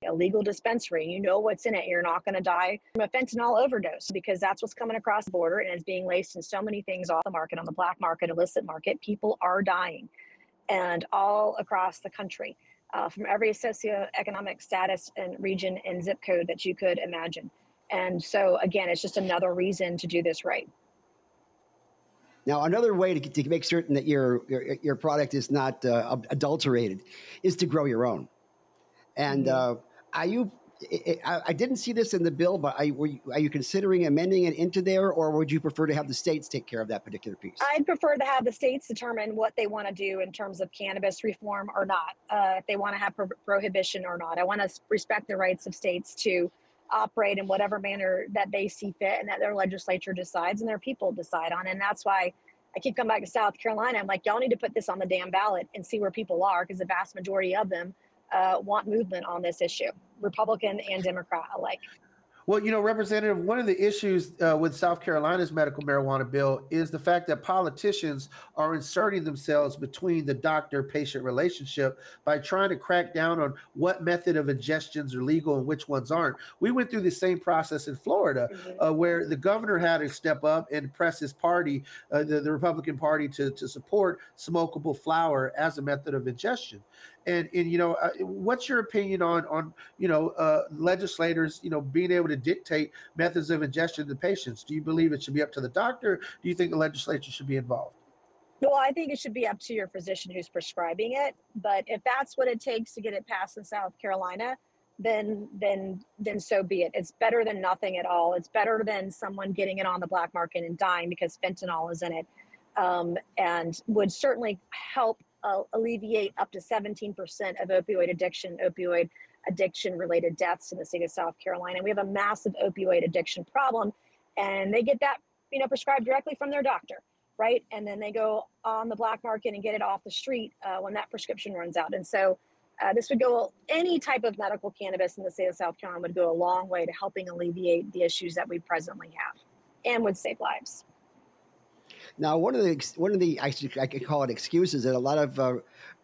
a legal dispensary. You know what's in it. You're not going to die from a fentanyl overdose because that's what's coming across the border and it's being laced in so many things off the market on the black market, illicit market. People are dying, and all across the country. Uh, from every socioeconomic status and region and zip code that you could imagine. And so, again, it's just another reason to do this right. Now, another way to, to make certain that your your, your product is not uh, adulterated is to grow your own. And Mhm. uh, are you? I, I- I didn't see this in the bill, but were you, are you considering amending it into there, or would you prefer to have the states take care of that particular piece? I'd prefer to have the states determine what they want to do in terms of cannabis reform or not, uh, if they want to have pro- prohibition or not. I want to respect the rights of states to operate in whatever manner that they see fit and that their legislature decides and their people decide on. And that's why I keep coming back to South Carolina. I'm like, y'all need to put this on the damn ballot and see where people are because the vast majority of them uh, want movement on this issue, Republican and Democrat alike. Well, you know, Representative, one of the issues uh, with South Carolina's medical marijuana bill is the fact that politicians are inserting themselves between the doctor patient relationship by trying to crack down on what method of ingestions are legal and which ones aren't. We went through the same process in Florida. uh, where the governor had to step up and press his party, uh, the, the Republican Party, to, to support smokable flower as a method of ingestion. And, and you know, uh, what's your opinion on on you know uh, legislators you know being able to dictate methods of ingestion to patients? Do you believe it should be up to the doctor? Do you think the legislature should be involved? Well, I think it should be up to your physician who's prescribing it. But if that's what it takes to get it passed in South Carolina, then then then so be it. It's better than nothing at all. It's better than someone getting it on the black market and dying because fentanyl is in it, um, and would certainly help uh, alleviate up to 17% of opioid addiction, opioid addiction related deaths in the state of South Carolina. We have a massive opioid addiction problem, and they get that you know prescribed directly from their doctor right? And then they go on the black market and get it off the street uh, when that prescription runs out. And so uh, this would go, any type of medical cannabis in the state of South Carolina would go a long way to helping alleviate the issues that we presently have and would save lives. Now, one of the one of the I, I could call it excuses that a lot of uh,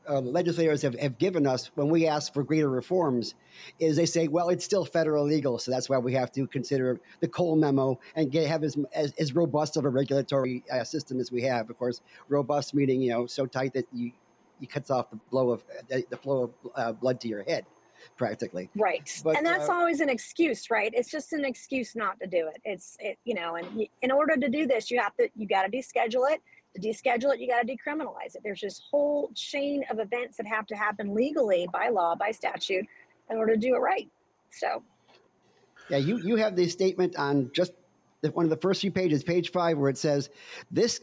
uh, legislators have, have given us when we ask for greater reforms is they say, well, it's still federal legal, so that's why we have to consider the Cole memo and get have as as, as robust of a regulatory uh, system as we have. Of course, robust meaning you know so tight that you you cuts off the flow of the, the flow of uh, blood to your head, practically. Right. But, and that's uh, always an excuse, right? It's just an excuse not to do it. It's, it, you know, and in order to do this, you have to, you got to deschedule it. To deschedule it, you got to decriminalize it. There's this whole chain of events that have to happen legally by law, by statute, in order to do it right. So, Yeah, you, you have the statement on just one of the first few pages, page five, where it says this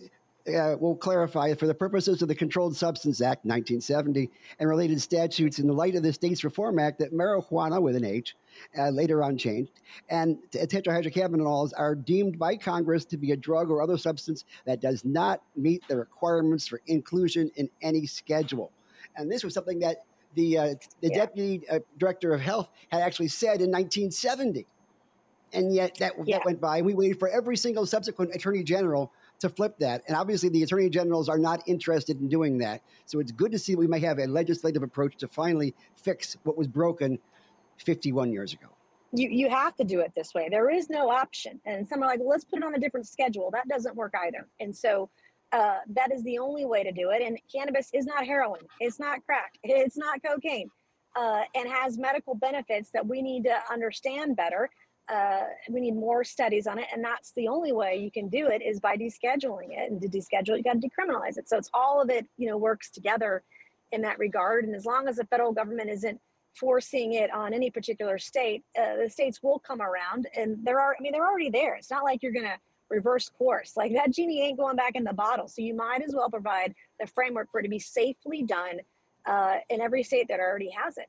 uh, will clarify for the purposes of the Controlled Substance Act 1970 and related statutes in the light of the States Reform Act that marijuana with an H, uh, later on changed, and tetrahydrocannabinols are deemed by Congress to be a drug or other substance that does not meet the requirements for inclusion in any schedule. And this was something that the, uh, the Yeah. deputy uh, director of health had actually said in 1970 and yet that, Yeah. that went by. We waited for every single subsequent attorney general to flip that, and obviously the attorney generals are not interested in doing that. So it's good to see we may have a legislative approach to finally fix what was broken 51 years ago. you you have to do it this way. There is no option. And some are like, well, let's put it on a different schedule. That doesn't work either. And so uh, that is the only way to do it. And cannabis is not heroin. It's not crack. It's not cocaine. Uh, and has medical benefits that we need to understand better. Uh, we need more studies on it, and that's the only way you can do it is by descheduling it. And to deschedule, it, you got to decriminalize it. So it's all of it, you know, works together in that regard. And as long as the federal government isn't forcing it on any particular state, uh, the states will come around, and there are. I mean, they're already there. It's not like you're going to reverse course. Like that genie ain't going back in the bottle. So you might as well provide the framework for it to be safely done uh, in every state that already has it.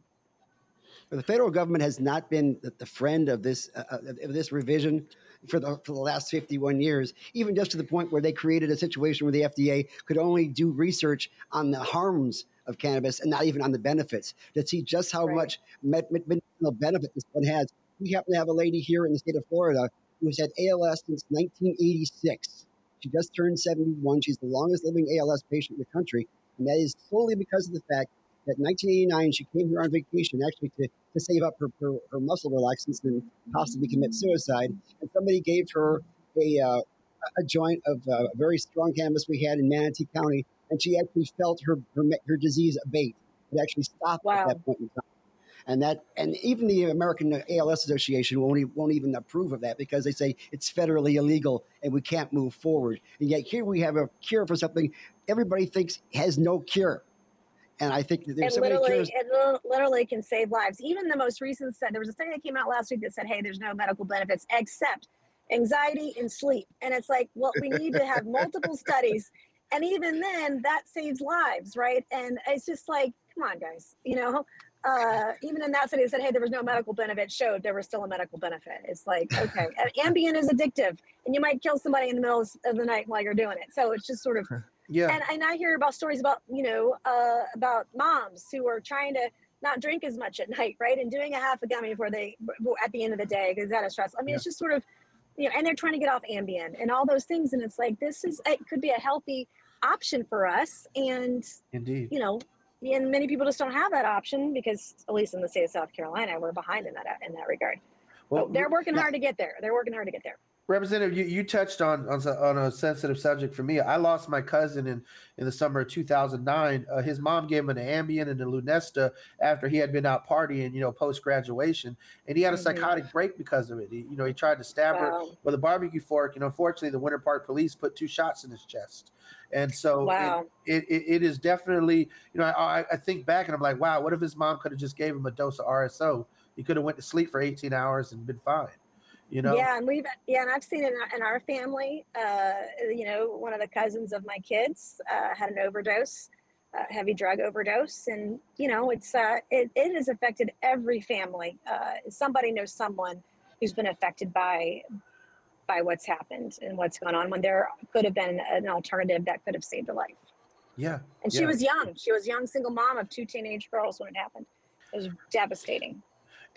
The federal government has not been the, friend of this uh, uh, of this revision for the for the last 51 years, even just to the point where they created a situation where the FDA could only do research on the harms of cannabis and not even on the benefits to see just how Right. much med- med- medicinal benefit this one has. We happen to have a lady here in the state of Florida who's had ALS since 1986. She just turned 71. She's the longest living ALS patient in the country, and that is solely because of the fact that in 1989 she came here on vacation actually to, to save up her, her, her muscle relaxants and possibly commit suicide. And somebody gave her a, uh, a joint of uh, very strong cannabis we had in Manatee County, and she actually felt her her, her disease abate. It actually stopped Wow. at that point in time. And that, and even the American ALS Association won't, won't even approve of that because they say it's federally illegal and we can't move forward. And yet here we have a cure for something everybody thinks has no cure. And I think that there's many literally, cures. it literally can save lives. Even the most recent study, there was a study that came out last week that said, "Hey, there's no medical benefits except anxiety and sleep." And it's like, well, we need to have multiple studies, and even then, that saves lives, right? And it's just like, come on, guys, you know. Uh, even in that study, it said, "Hey, there was no medical benefit." Showed there was still a medical benefit. It's like, okay, and Ambien is addictive, and you might kill somebody in the middle of the night while you're doing it. So it's just sort of Yeah. and, and I hear about stories about you know uh, about moms who are trying to not drink as much at night, right, and doing a half a gummy before they at the end of the day because that is stress. I mean, it's just sort of you know, and they're trying to get off Ambien and all those things, and it's like this is it could be a healthy option for us, and Indeed. you know. And many people just don't have that option because, at least in the state of South Carolina, we're behind in that in that regard. Well, but they're working hard to get there. They're working hard to get there. Representative, you, you touched on, on on a sensitive subject for me. I lost my cousin in, in the summer of 2009. Uh, his mom gave him an Ambien and a Lunesta after he had been out partying, you know, post graduation, and he had a Mhm. psychotic break because of it. He, you know, he tried to stab her with a barbecue fork, and unfortunately, the Winter Park police put two shots in his chest. And so, Wow. it, it, it is definitely, you know, I, I think back and I'm like, wow, what if his mom could have just gave him a dose of RSO? He could have went to sleep for 18 hours and been fine. You know, Yeah, and we've yeah, and I've seen in our, in our family, uh, you know, one of the cousins of my kids uh, had an overdose, uh, heavy drug overdose, and you know, it's uh, it, it has affected every family. Uh, somebody knows someone who's been affected by by what's happened and what's gone on when there could have been an alternative that could have saved a life. yeah. And she Yeah. was young. She was a young single mom of two teenage girls when it happened. It was devastating.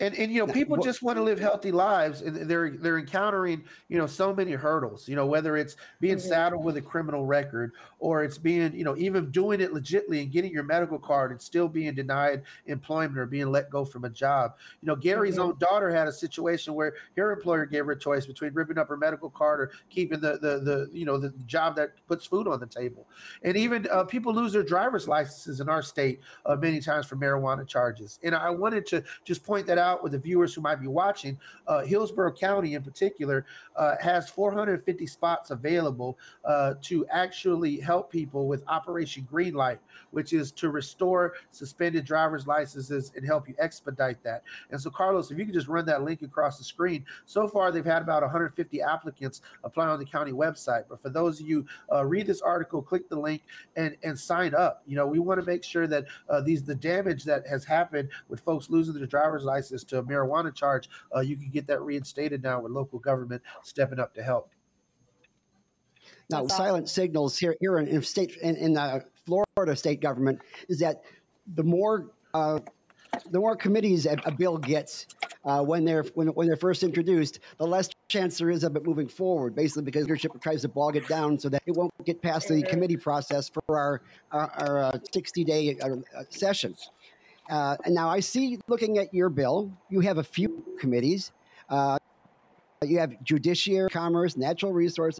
And and you know, people just want to live healthy lives, and they're they're encountering you know so many hurdles. You know, whether it's being Mhm. saddled with a criminal record, or it's being you know even doing it legitly and getting your medical card and still being denied employment or being let go from a job. You know, Gary's Mhm. own daughter had a situation where her employer gave her a choice between ripping up her medical card or keeping the the the you know the job that puts food on the table. And even uh, people lose their driver's licenses in our state uh, many times for marijuana charges. And I wanted to just point that out with the viewers who might be watching. Uh, Hillsborough County, in particular, uh, has 450 spots available uh, to actually help people with Operation Greenlight, which is to restore suspended driver's licenses and help you expedite that. And so, Carlos, if you could just run that link across the screen. So far, they've had about 150 applicants apply on the county website. But for those of you uh, read this article, click the link and and sign up. You know, we want to make sure that uh, these the damage that has happened with folks losing their driver's license to a marijuana charge, uh, you can get that reinstated now with local government stepping up to help. Now, awesome. silent signals here here in, in state in, in the Florida state government is that the more uh, the more committees a, a bill gets uh, when they're when, when they're first introduced, the less chance there is of it moving forward. Basically, because leadership tries to bog it down so that it won't get past the committee process for our our, our uh, 60 day uh, uh, session. Uh, and now I see, looking at your bill, you have a few committees. Uh, you have judiciary, commerce, natural resources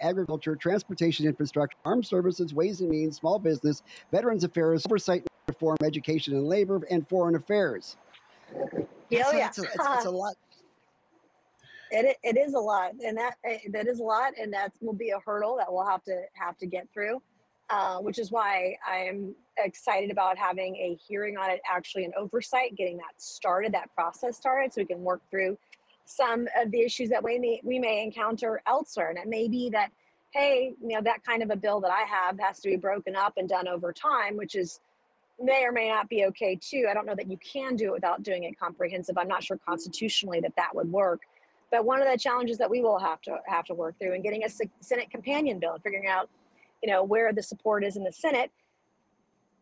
agriculture, transportation infrastructure, armed services, ways and means, small business, veterans affairs, oversight reform, education and labor, and foreign affairs. Yeah, So yeah. It's a, it's, it's a lot. It, it is a lot, and that eh, that is a lot, and that will be a hurdle that we'll have to have to get through. Uh, which is why I'm excited about having a hearing on it, actually an oversight, getting that started, that process started, so we can work through some of the issues that we may we may encounter elsewhere. And it may be that, hey, you know, that kind of a bill that I have has to be broken up and done over time, which is may or may not be okay too. I don't know that you can do it without doing it comprehensive. I'm not sure constitutionally that that would work. But one of the challenges that we will have to have to work through in getting a Senate companion bill and figuring out, you know, where the support is in the Senate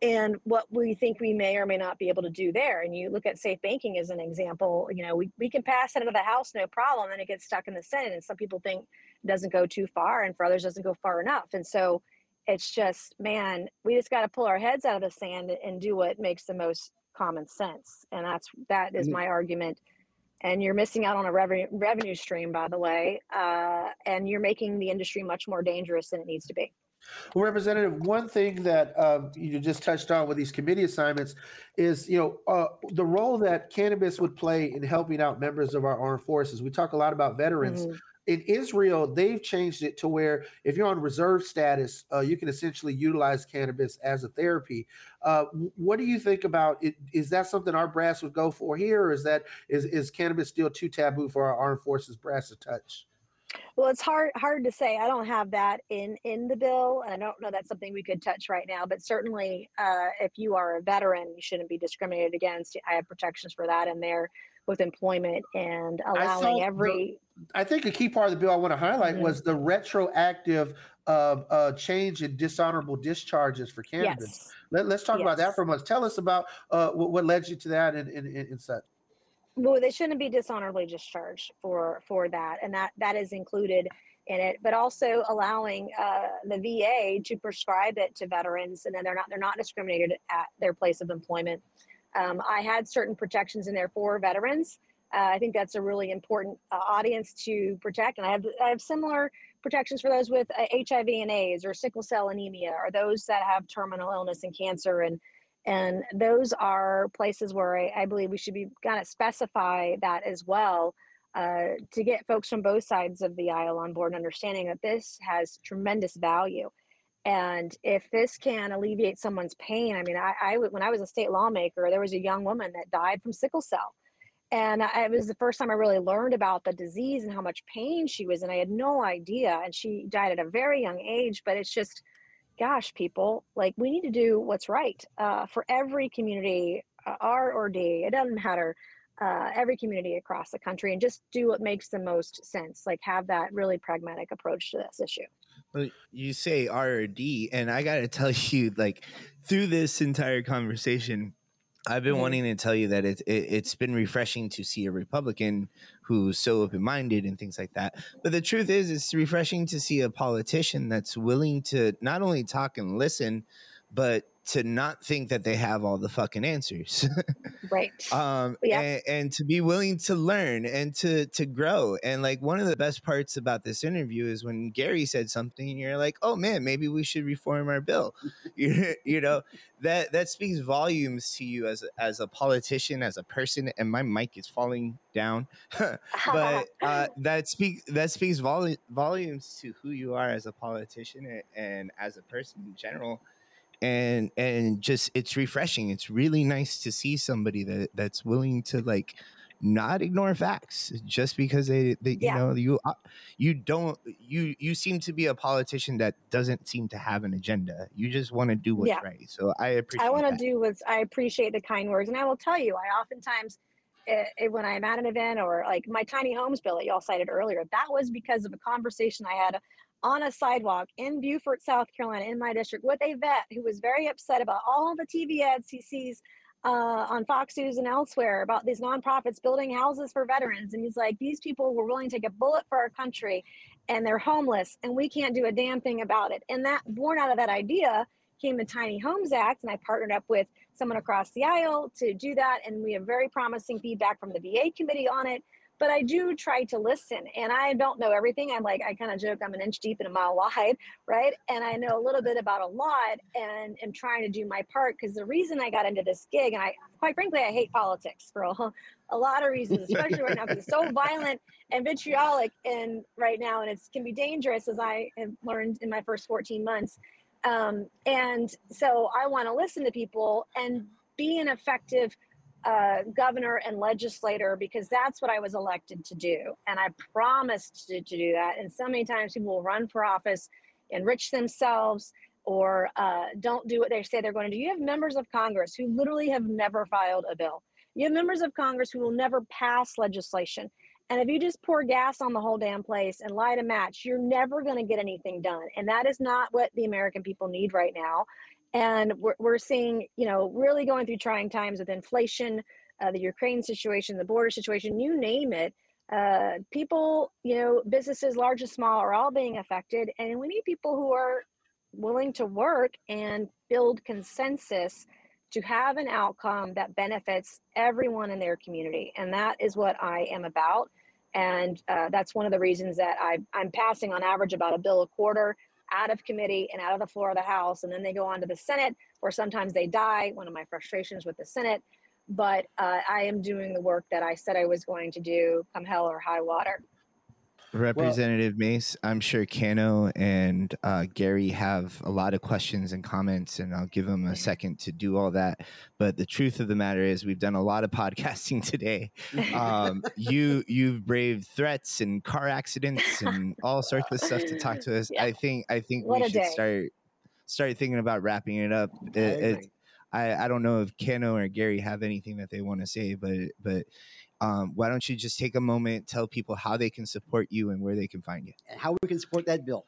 and what we think we may or may not be able to do there. And you look at safe banking as an example, you know, we, we can pass it into the House, no problem, and it gets stuck in the Senate. And some people think it doesn't go too far, and for others doesn't go far enough. And so it's just, man, we just got to pull our heads out of the sand and do what makes the most common sense. And that's that is Mhm. my argument. And you're missing out on a revenue revenue stream, by the way, uh, and you're making the industry much more dangerous than it needs to be. Well, Representative, one thing that um, you just touched on with these committee assignments is, you know, uh, the role that cannabis would play in helping out members of our armed forces. We talk a lot about veterans. Mhm. In Israel, they've changed it to where if you're on reserve status, uh, you can essentially utilize cannabis as a therapy. Uh, what do you think about it? Is that something our brass would go for here, or is that is is cannabis still too taboo for our armed forces brass to touch? Well, it's hard hard to say. I don't have that in in the bill, and I don't know that's something we could touch right now. But certainly, uh, if you are a veteran, you shouldn't be discriminated against. I have protections for that in there with employment and allowing saw the- every. I think a key part of the bill I want to highlight Mhm. was the retroactive uh, uh, change in dishonorable discharges for cannabis. Yes. Let, us talk about that for a moment. Tell us about uh, what, what led you to that and, and, and, and such. Well they shouldn't be dishonorably discharged for for that and that that is included in it but also allowing uh, the va to prescribe it to veterans and then they're not they're not discriminated at their place of employment. Um, i had certain protections in there for veterans. Uh, i think that's a really important uh, audience to protect and i have i have similar protections for those with uh, hiv and aids or sickle cell anemia or those that have terminal illness and cancer and and those are places where I, I believe we should be kind of specify that as well uh, to get folks from both sides of the aisle on board understanding that this has tremendous value. And if this can alleviate someone's pain, I mean, I, I when I was a state lawmaker, there was a young woman that died from sickle cell. And I, it was the first time I really learned about the disease and how much pain she was in. I had no idea. And she died at a very young age, but it's just, gosh, people, like we need to do what's right uh, for every community, uh, R or D, it doesn't matter, uh, every community across the country, and just do what makes the most sense. Like have that really pragmatic approach to this issue. Well, you say R or D, and I gotta tell you, like through this entire conversation, I've been Mhm. wanting to tell you that it, it it's been refreshing to see a Republican who's so open minded and things like that. But the truth is, it's refreshing to see a politician that's willing to not only talk and listen, but to not think that they have all the fucking answers. Right. um Yeah. and, and to be willing to learn and to to grow and like one of the best parts about this interview is when gary said something and you're like oh man maybe we should reform our bill you, you know that that speaks volumes to you as a, as a politician as a person and my mic is falling down but uh, that speaks that speaks volu- volumes to who you are as a politician and, and as a person in general and and just it's refreshing it's really nice to see somebody that that's willing to like not ignore facts just because they, they you Yeah. know you uh, you don't you you seem to be a politician that doesn't seem to have an agenda you just want to do what's Yeah. right so i appreciate I want to do what's I appreciate the kind words, and I will tell you, I oftentimes, eh, eh, when I'm at an event or like my tiny homes bill that y'all cited earlier, that was because of a conversation I had on a sidewalk in Beaufort, South Carolina, in my district, with a vet who was very upset about all the TV ads he sees uh, on Fox News and elsewhere about these nonprofits building houses for veterans, and he's like, these people were willing to take a bullet for our country, and they're homeless, and we can't do a damn thing about it. And that born out of that idea came the Tiny Homes Act, and I partnered up with someone across the aisle to do that. And we have very promising feedback from the VA committee on it. But I do try to listen, and I don't know everything. I'm like, I kind of joke, I'm an inch deep and a mile wide, right? And I know a little bit about a lot and am trying to do my part because the reason I got into this gig, and I, quite frankly, I hate politics for a, a lot of reasons, especially right now because it's so violent and vitriolic and right now, and it can be dangerous, as I have learned in my first 14 months. Um, and so I want to listen to people and be an effective uh, governor and legislator because that's what I was elected to do. And I promised to, to do that. And so many times people will run for office, enrich themselves, or uh, don't do what they say they're going to do. You have members of Congress who literally have never filed a bill. You have members of Congress who will never pass legislation. And if you just pour gas on the whole damn place and light a match, you're never going to get anything done. And that is not what the American people need right now. And we're, we're seeing, you know, really going through trying times with inflation, uh, the Ukraine situation, the border situation, you name it. Uh, people, you know, businesses large and small are all being affected. And we need people who are willing to work and build consensus to have an outcome that benefits everyone in their community. And that is what I am about. And uh, that's one of the reasons that I, I'm passing on average about a bill a quarter out of committee and out of the floor of the House. And then they go on to the Senate, or sometimes they die. One of my frustrations with the Senate. But uh, I am doing the work that I said I was going to do come hell or high water. Representative Mace, I'm sure Cano and uh, Gary have a lot of questions and comments, and I'll give them a second to do all that. But the truth of the matter is, we've done a lot of podcasting today. Um, you you've braved threats and car accidents and all sorts of stuff to talk to us. Yeah. I think I think What we should day. start start thinking about wrapping it up. It- I I, I don't know if Cano or Gary have anything that they want to say, but but um, why don't you just take a moment, tell people how they can support you and where they can find you. And how we can support that bill.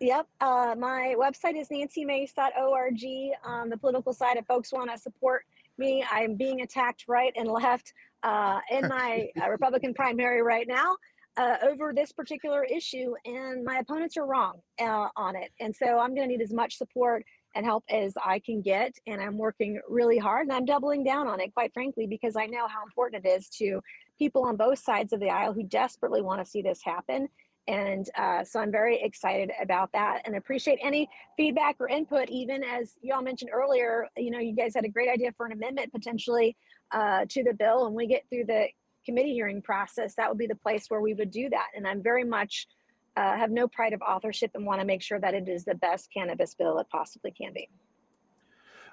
Yep. Uh, my website is nancymace.org. On the political side, if folks want to support me, I am being attacked right and left uh, in my uh, Republican primary right now uh, over this particular issue, and my opponents are wrong uh, on it. And so I'm going to need as much support and help as I can get. And I'm working really hard and I'm doubling down on it, quite frankly, because I know how important it is to people on both sides of the aisle who desperately want to see this happen. And uh, so I'm very excited about that and appreciate any feedback or input, even as y'all mentioned earlier. You know, you guys had a great idea for an amendment potentially uh, to the bill. And we get through the committee hearing process, that would be the place where we would do that. And I'm very much uh, have no pride of authorship and want to make sure that it is the best cannabis bill it possibly can be.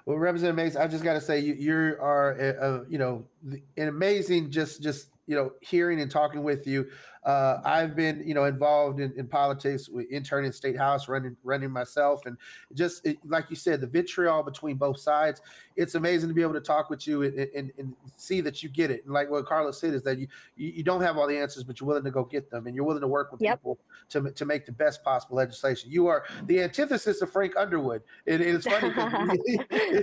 Well, Representative Mace, I just got to say you, you are, a, a, you know, an amazing. Just, just you know, hearing and talking with you. Uh, I've been, you know, involved in, in politics, with intern in state house, running, running myself, and just it, like you said, the vitriol between both sides. It's amazing to be able to talk with you and, and, and see that you get it. And like what Carlos said is that you, you don't have all the answers, but you're willing to go get them, and you're willing to work with Yep. people to to make the best possible legislation. You are the antithesis of Frank Underwood. And it's funny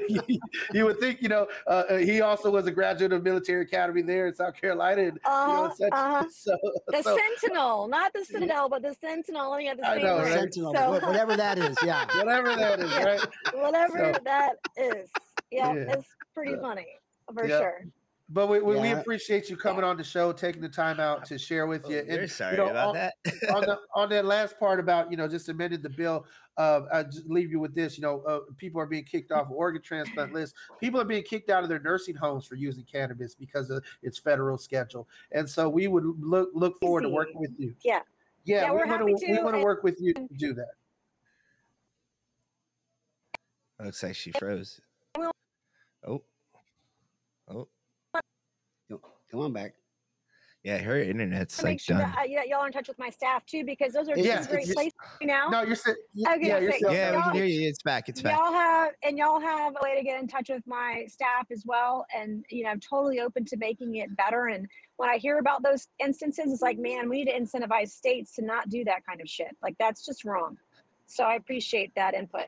you, you would think, you know, uh, he also was a graduate of military academy there in South Carolina, and you know, Uh-huh, such, uh-huh. so, The so Sentinel, not the Citadel, but the Sentinel. Only at the I know, right? Sentinel, So- whatever that is. Yeah. whatever that is, Yeah. right? Whatever So- that is. Yeah, Yeah. it's pretty funny for Yeah. sure. But we, we, we appreciate you coming on the show, taking the time out to share with you. Oh, we're And, sorry you know, about on, that. on the on that last part about you know just amended the bill. Uh, I just leave you with this. You know, uh, people are being kicked off organ transplant lists. People are being kicked out of their nursing homes for using cannabis because of its federal schedule. And so we would look look forward to working with you. Yeah. Yeah, Yeah, we're, we're gonna we want to work with you to do that. Looks like she froze. Oh, oh, Come on back. Yeah, her internet's To make like sure done. that, uh, yeah, y'all are in touch with my staff too, because those are Yeah, two great it's- places now. No, you're saying yeah, Okay, yeah, you're great. still Yeah, we can hear you. It's back. It's back. y'all have and y'all have a way to get in touch with my staff as well and you know i'm totally open to making it better and when i hear about those instances it's like man we need to incentivize states to not do that kind of shit like that's just wrong so i appreciate that input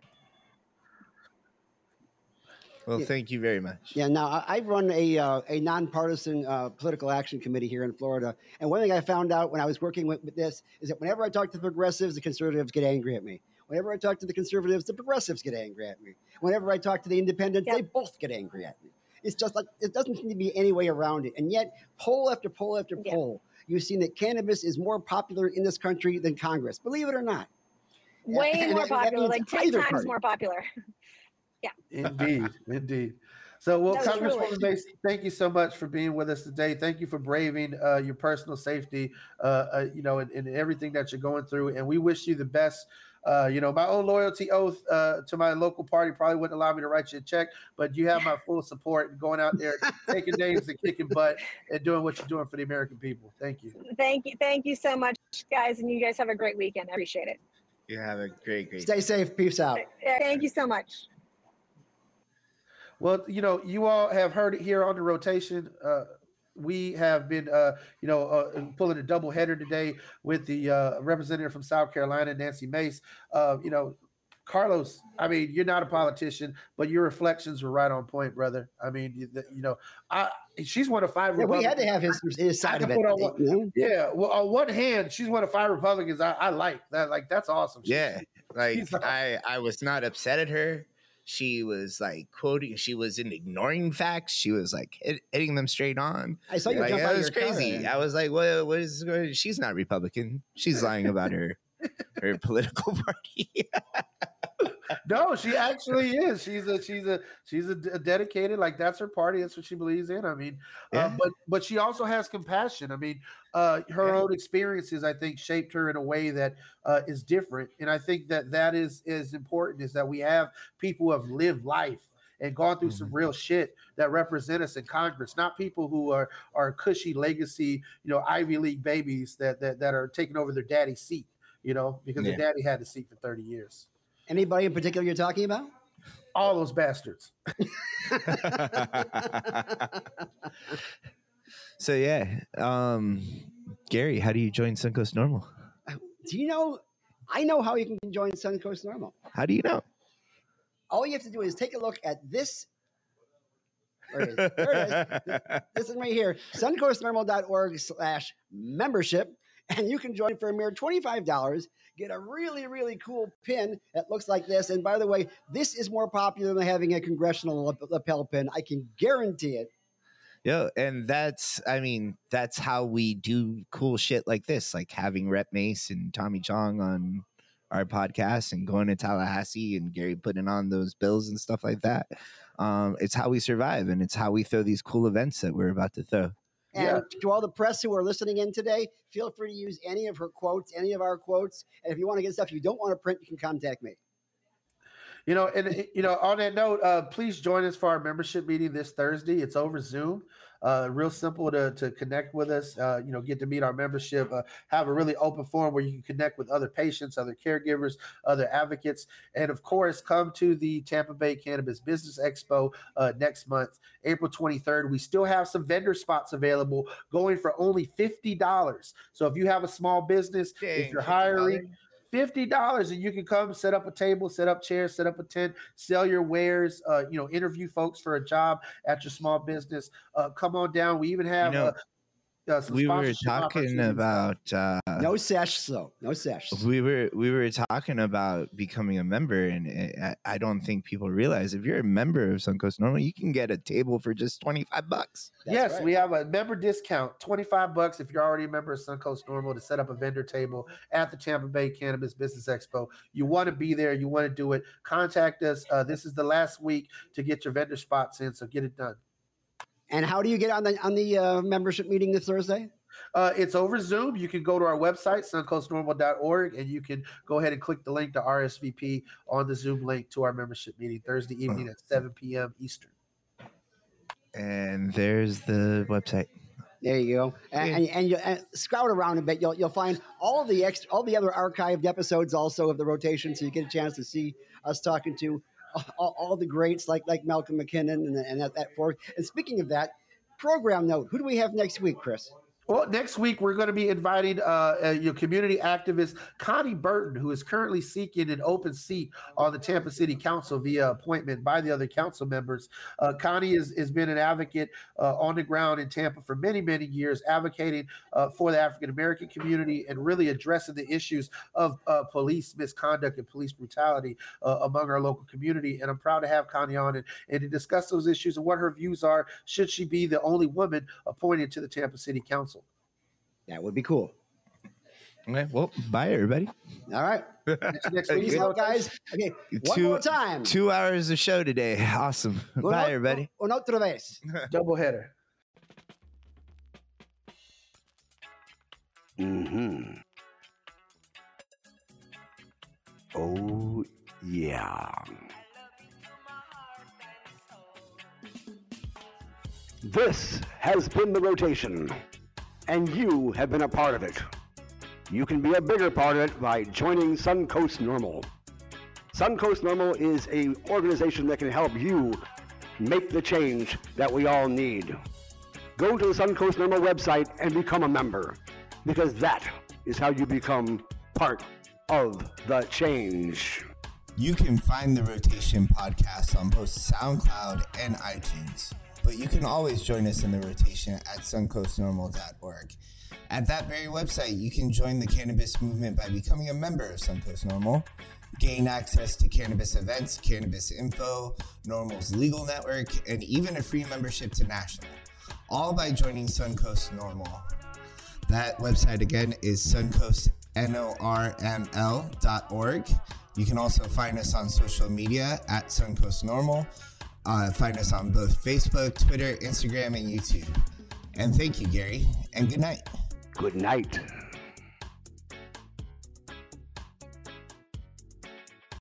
Well, Yeah. thank you very much. Yeah. Now I, I run a uh, a nonpartisan uh, political action committee here in Florida, and one thing I found out when I was working with, with this is that whenever I talk to the progressives, the conservatives get angry at me. Whenever I talk to the conservatives, the progressives get angry at me. Whenever I talk to the independents, Yep. they both get angry at me. It's just like it doesn't seem to be any way around it. And yet, poll after poll after Yeah. poll, you've seen that cannabis is more popular in this country than Congress. Believe it or not. Way and more that- that popular means like 10 times party. more popular Indeed, indeed. So, well, No, Congresswoman truly. Macy, thank you so much for being with us today. Thank you for braving uh, your personal safety, uh, uh, you know, and, and everything that you're going through. And we wish you the best. Uh, you know, my own loyalty oath uh, to my local party probably wouldn't allow me to write you a check, but you have my full support in going out there, taking names and kicking butt, and doing what you're doing for the American people. Thank you. thank you thank you so much guys and you guys have a great weekend i appreciate it You have a great, great. Stay safe. Peace out. Thank you so much. Well, you know, you all have heard it here on the rotation. Uh, we have been, uh, you know, uh, pulling a double header today with the uh, representative from South Carolina, Nancy Mace. Uh, you know, Carlos, I mean, you're not a politician, but your reflections were right on point, brother. I mean, you, you know, I she's one of five. Yeah, we had to have his, his side of it. on know? Yeah, well, on one hand, she's one of five Republicans I, I like. That like that's awesome. She- Yeah, like not- I, I was not upset at her. She was like quoting. She wasn't ignoring facts. She was like hit, hitting them straight on. I saw you Like, jump out that of was your car crazy. and- I was like, "What? What is? going- She's not Republican. She's lying about her her political party." No, she actually is. She's a she's a she's a, dedicated like that's her party. That's what she believes in. I mean, uh, Yeah. but but she also has compassion. I mean, uh, her Yeah. own experiences I think shaped her in a way that uh, is different, and I think that that is is important. Is that we have people who have lived life and gone through some real shit that represent us in Congress, not people who are are cushy legacy, you know, Ivy League babies that that, that are taking over their daddy's seat. You know, because Yeah. their daddy had the seat for thirty years. Anybody in particular you're talking about? All those bastards. so yeah, um, Gary, how do you join Suncoast NORML? Do you know? I know how you can join Suncoast NORML. How do you know? All you have to do is take a look at this. There it is. There it is. This is right here, suncoastnorml.org slash membership. And you can join for a mere $25, get a really, really cool pin that looks like this. And by the way, this is more popular than having a congressional lapel pin. I can guarantee it. yeah and that's I mean, that's how we do cool shit like this, like having Rep Mace and Tommy Chong on our podcast and going to Tallahassee and Gary putting on those bills and stuff like that. Um, it's how we survive and it's how we throw these cool events that we're about to throw. And Yeah. to all the press who are listening in today, feel free to use any of her quotes, any of our quotes. And if you want to get stuff you don't want to print, you can contact me. You know, and uh, you know, on that note, uh, please join us for our membership meeting this Thursday. It's over Zoom. Uh, real simple to, to connect with us. Uh, you know, get to meet our membership. Uh, have a really open forum where you can connect with other patients, other caregivers, other advocates, and of course, come to the Tampa Bay Cannabis Business Expo uh, next month, April 23rd. We still have some vendor spots available, going for only fifty dollars. So if you have a small business, if you're $50. hiring fifty dollars and you can come set up a table set up chairs set up a tent sell your wares uh, you know interview folks for a job at your small business. Uh, come on down. We even have know, uh, we were talking about uh No sesh, though. No sesh. we were we were talking about becoming a member and I, I don't think people realize if you're a member of Suncoast NORML you can get a table for just 25 bucks That's yes right. we have a member discount 25 bucks if you're already a member of suncoast NORML to set up a vendor table at the tampa bay cannabis business expo you want to be there you want to do it contact us uh, this is the last week to get your vendor spots in so get it done And how do you get on the on the uh, membership meeting this Thursday? Uh, it's over Zoom. You can go to our website, suncoastnorml.org, and you can go ahead and click the link to RSVP on the Zoom link to our membership meeting Thursday evening at 7 p.m. Eastern. and there's the website There you go. And, and, and you and scout around a bit. You'll you'll find all the extra, all the other archived episodes also of the rotation, so you get a chance to see us talking to all, all the greats like like Malcolm McKinnon and, and that, that forth. And speaking of that, program note. Who do we have next week, Chris? Well, next week we're going to be inviting uh, uh, your community activist Connie Burton, who is currently seeking an open seat on the Tampa City Council via appointment by the other council members. Uh, Connie has, has been an advocate uh, on the ground in Tampa for many, many years, advocating uh, for the African American community and really addressing the issues of uh, police misconduct and police brutality among our local community. And I'm proud to have Connie on and, and to discuss those issues and what her views are. Should she be the only woman appointed to the Tampa City Council? That would be cool. okay well bye everybody All right. Next, next week, Peace out, guys. Okay. One Two- more time. two hours of show today awesome Uno- bye everybody Una otra vez. double header. Mm-hmm. Oh, yeah. This has been the rotation, and you have been a part of it. you can be a bigger part of it by joining Suncoast NORML. Suncoast NORML is a organization that can help you make the change that we all need. Go to the Suncoast NORML website and become a member because that is how you become part of the change. You can find the Rotation podcast on both SoundCloud and iTunes, but you can always join us in the rotation at suncoastnorml.org. At that very website, you can join the cannabis movement by becoming a member of Suncoast NORML, gain access to cannabis events, cannabis info, NORML's legal network, and even a free membership to National, all by joining Suncoast NORML. That website again is suncoastnorml.org. You can also find us on social media at Suncoast NORML. Uh, find us on both Facebook, Twitter, Instagram, and YouTube. And thank you, Gary, and good night. Good night.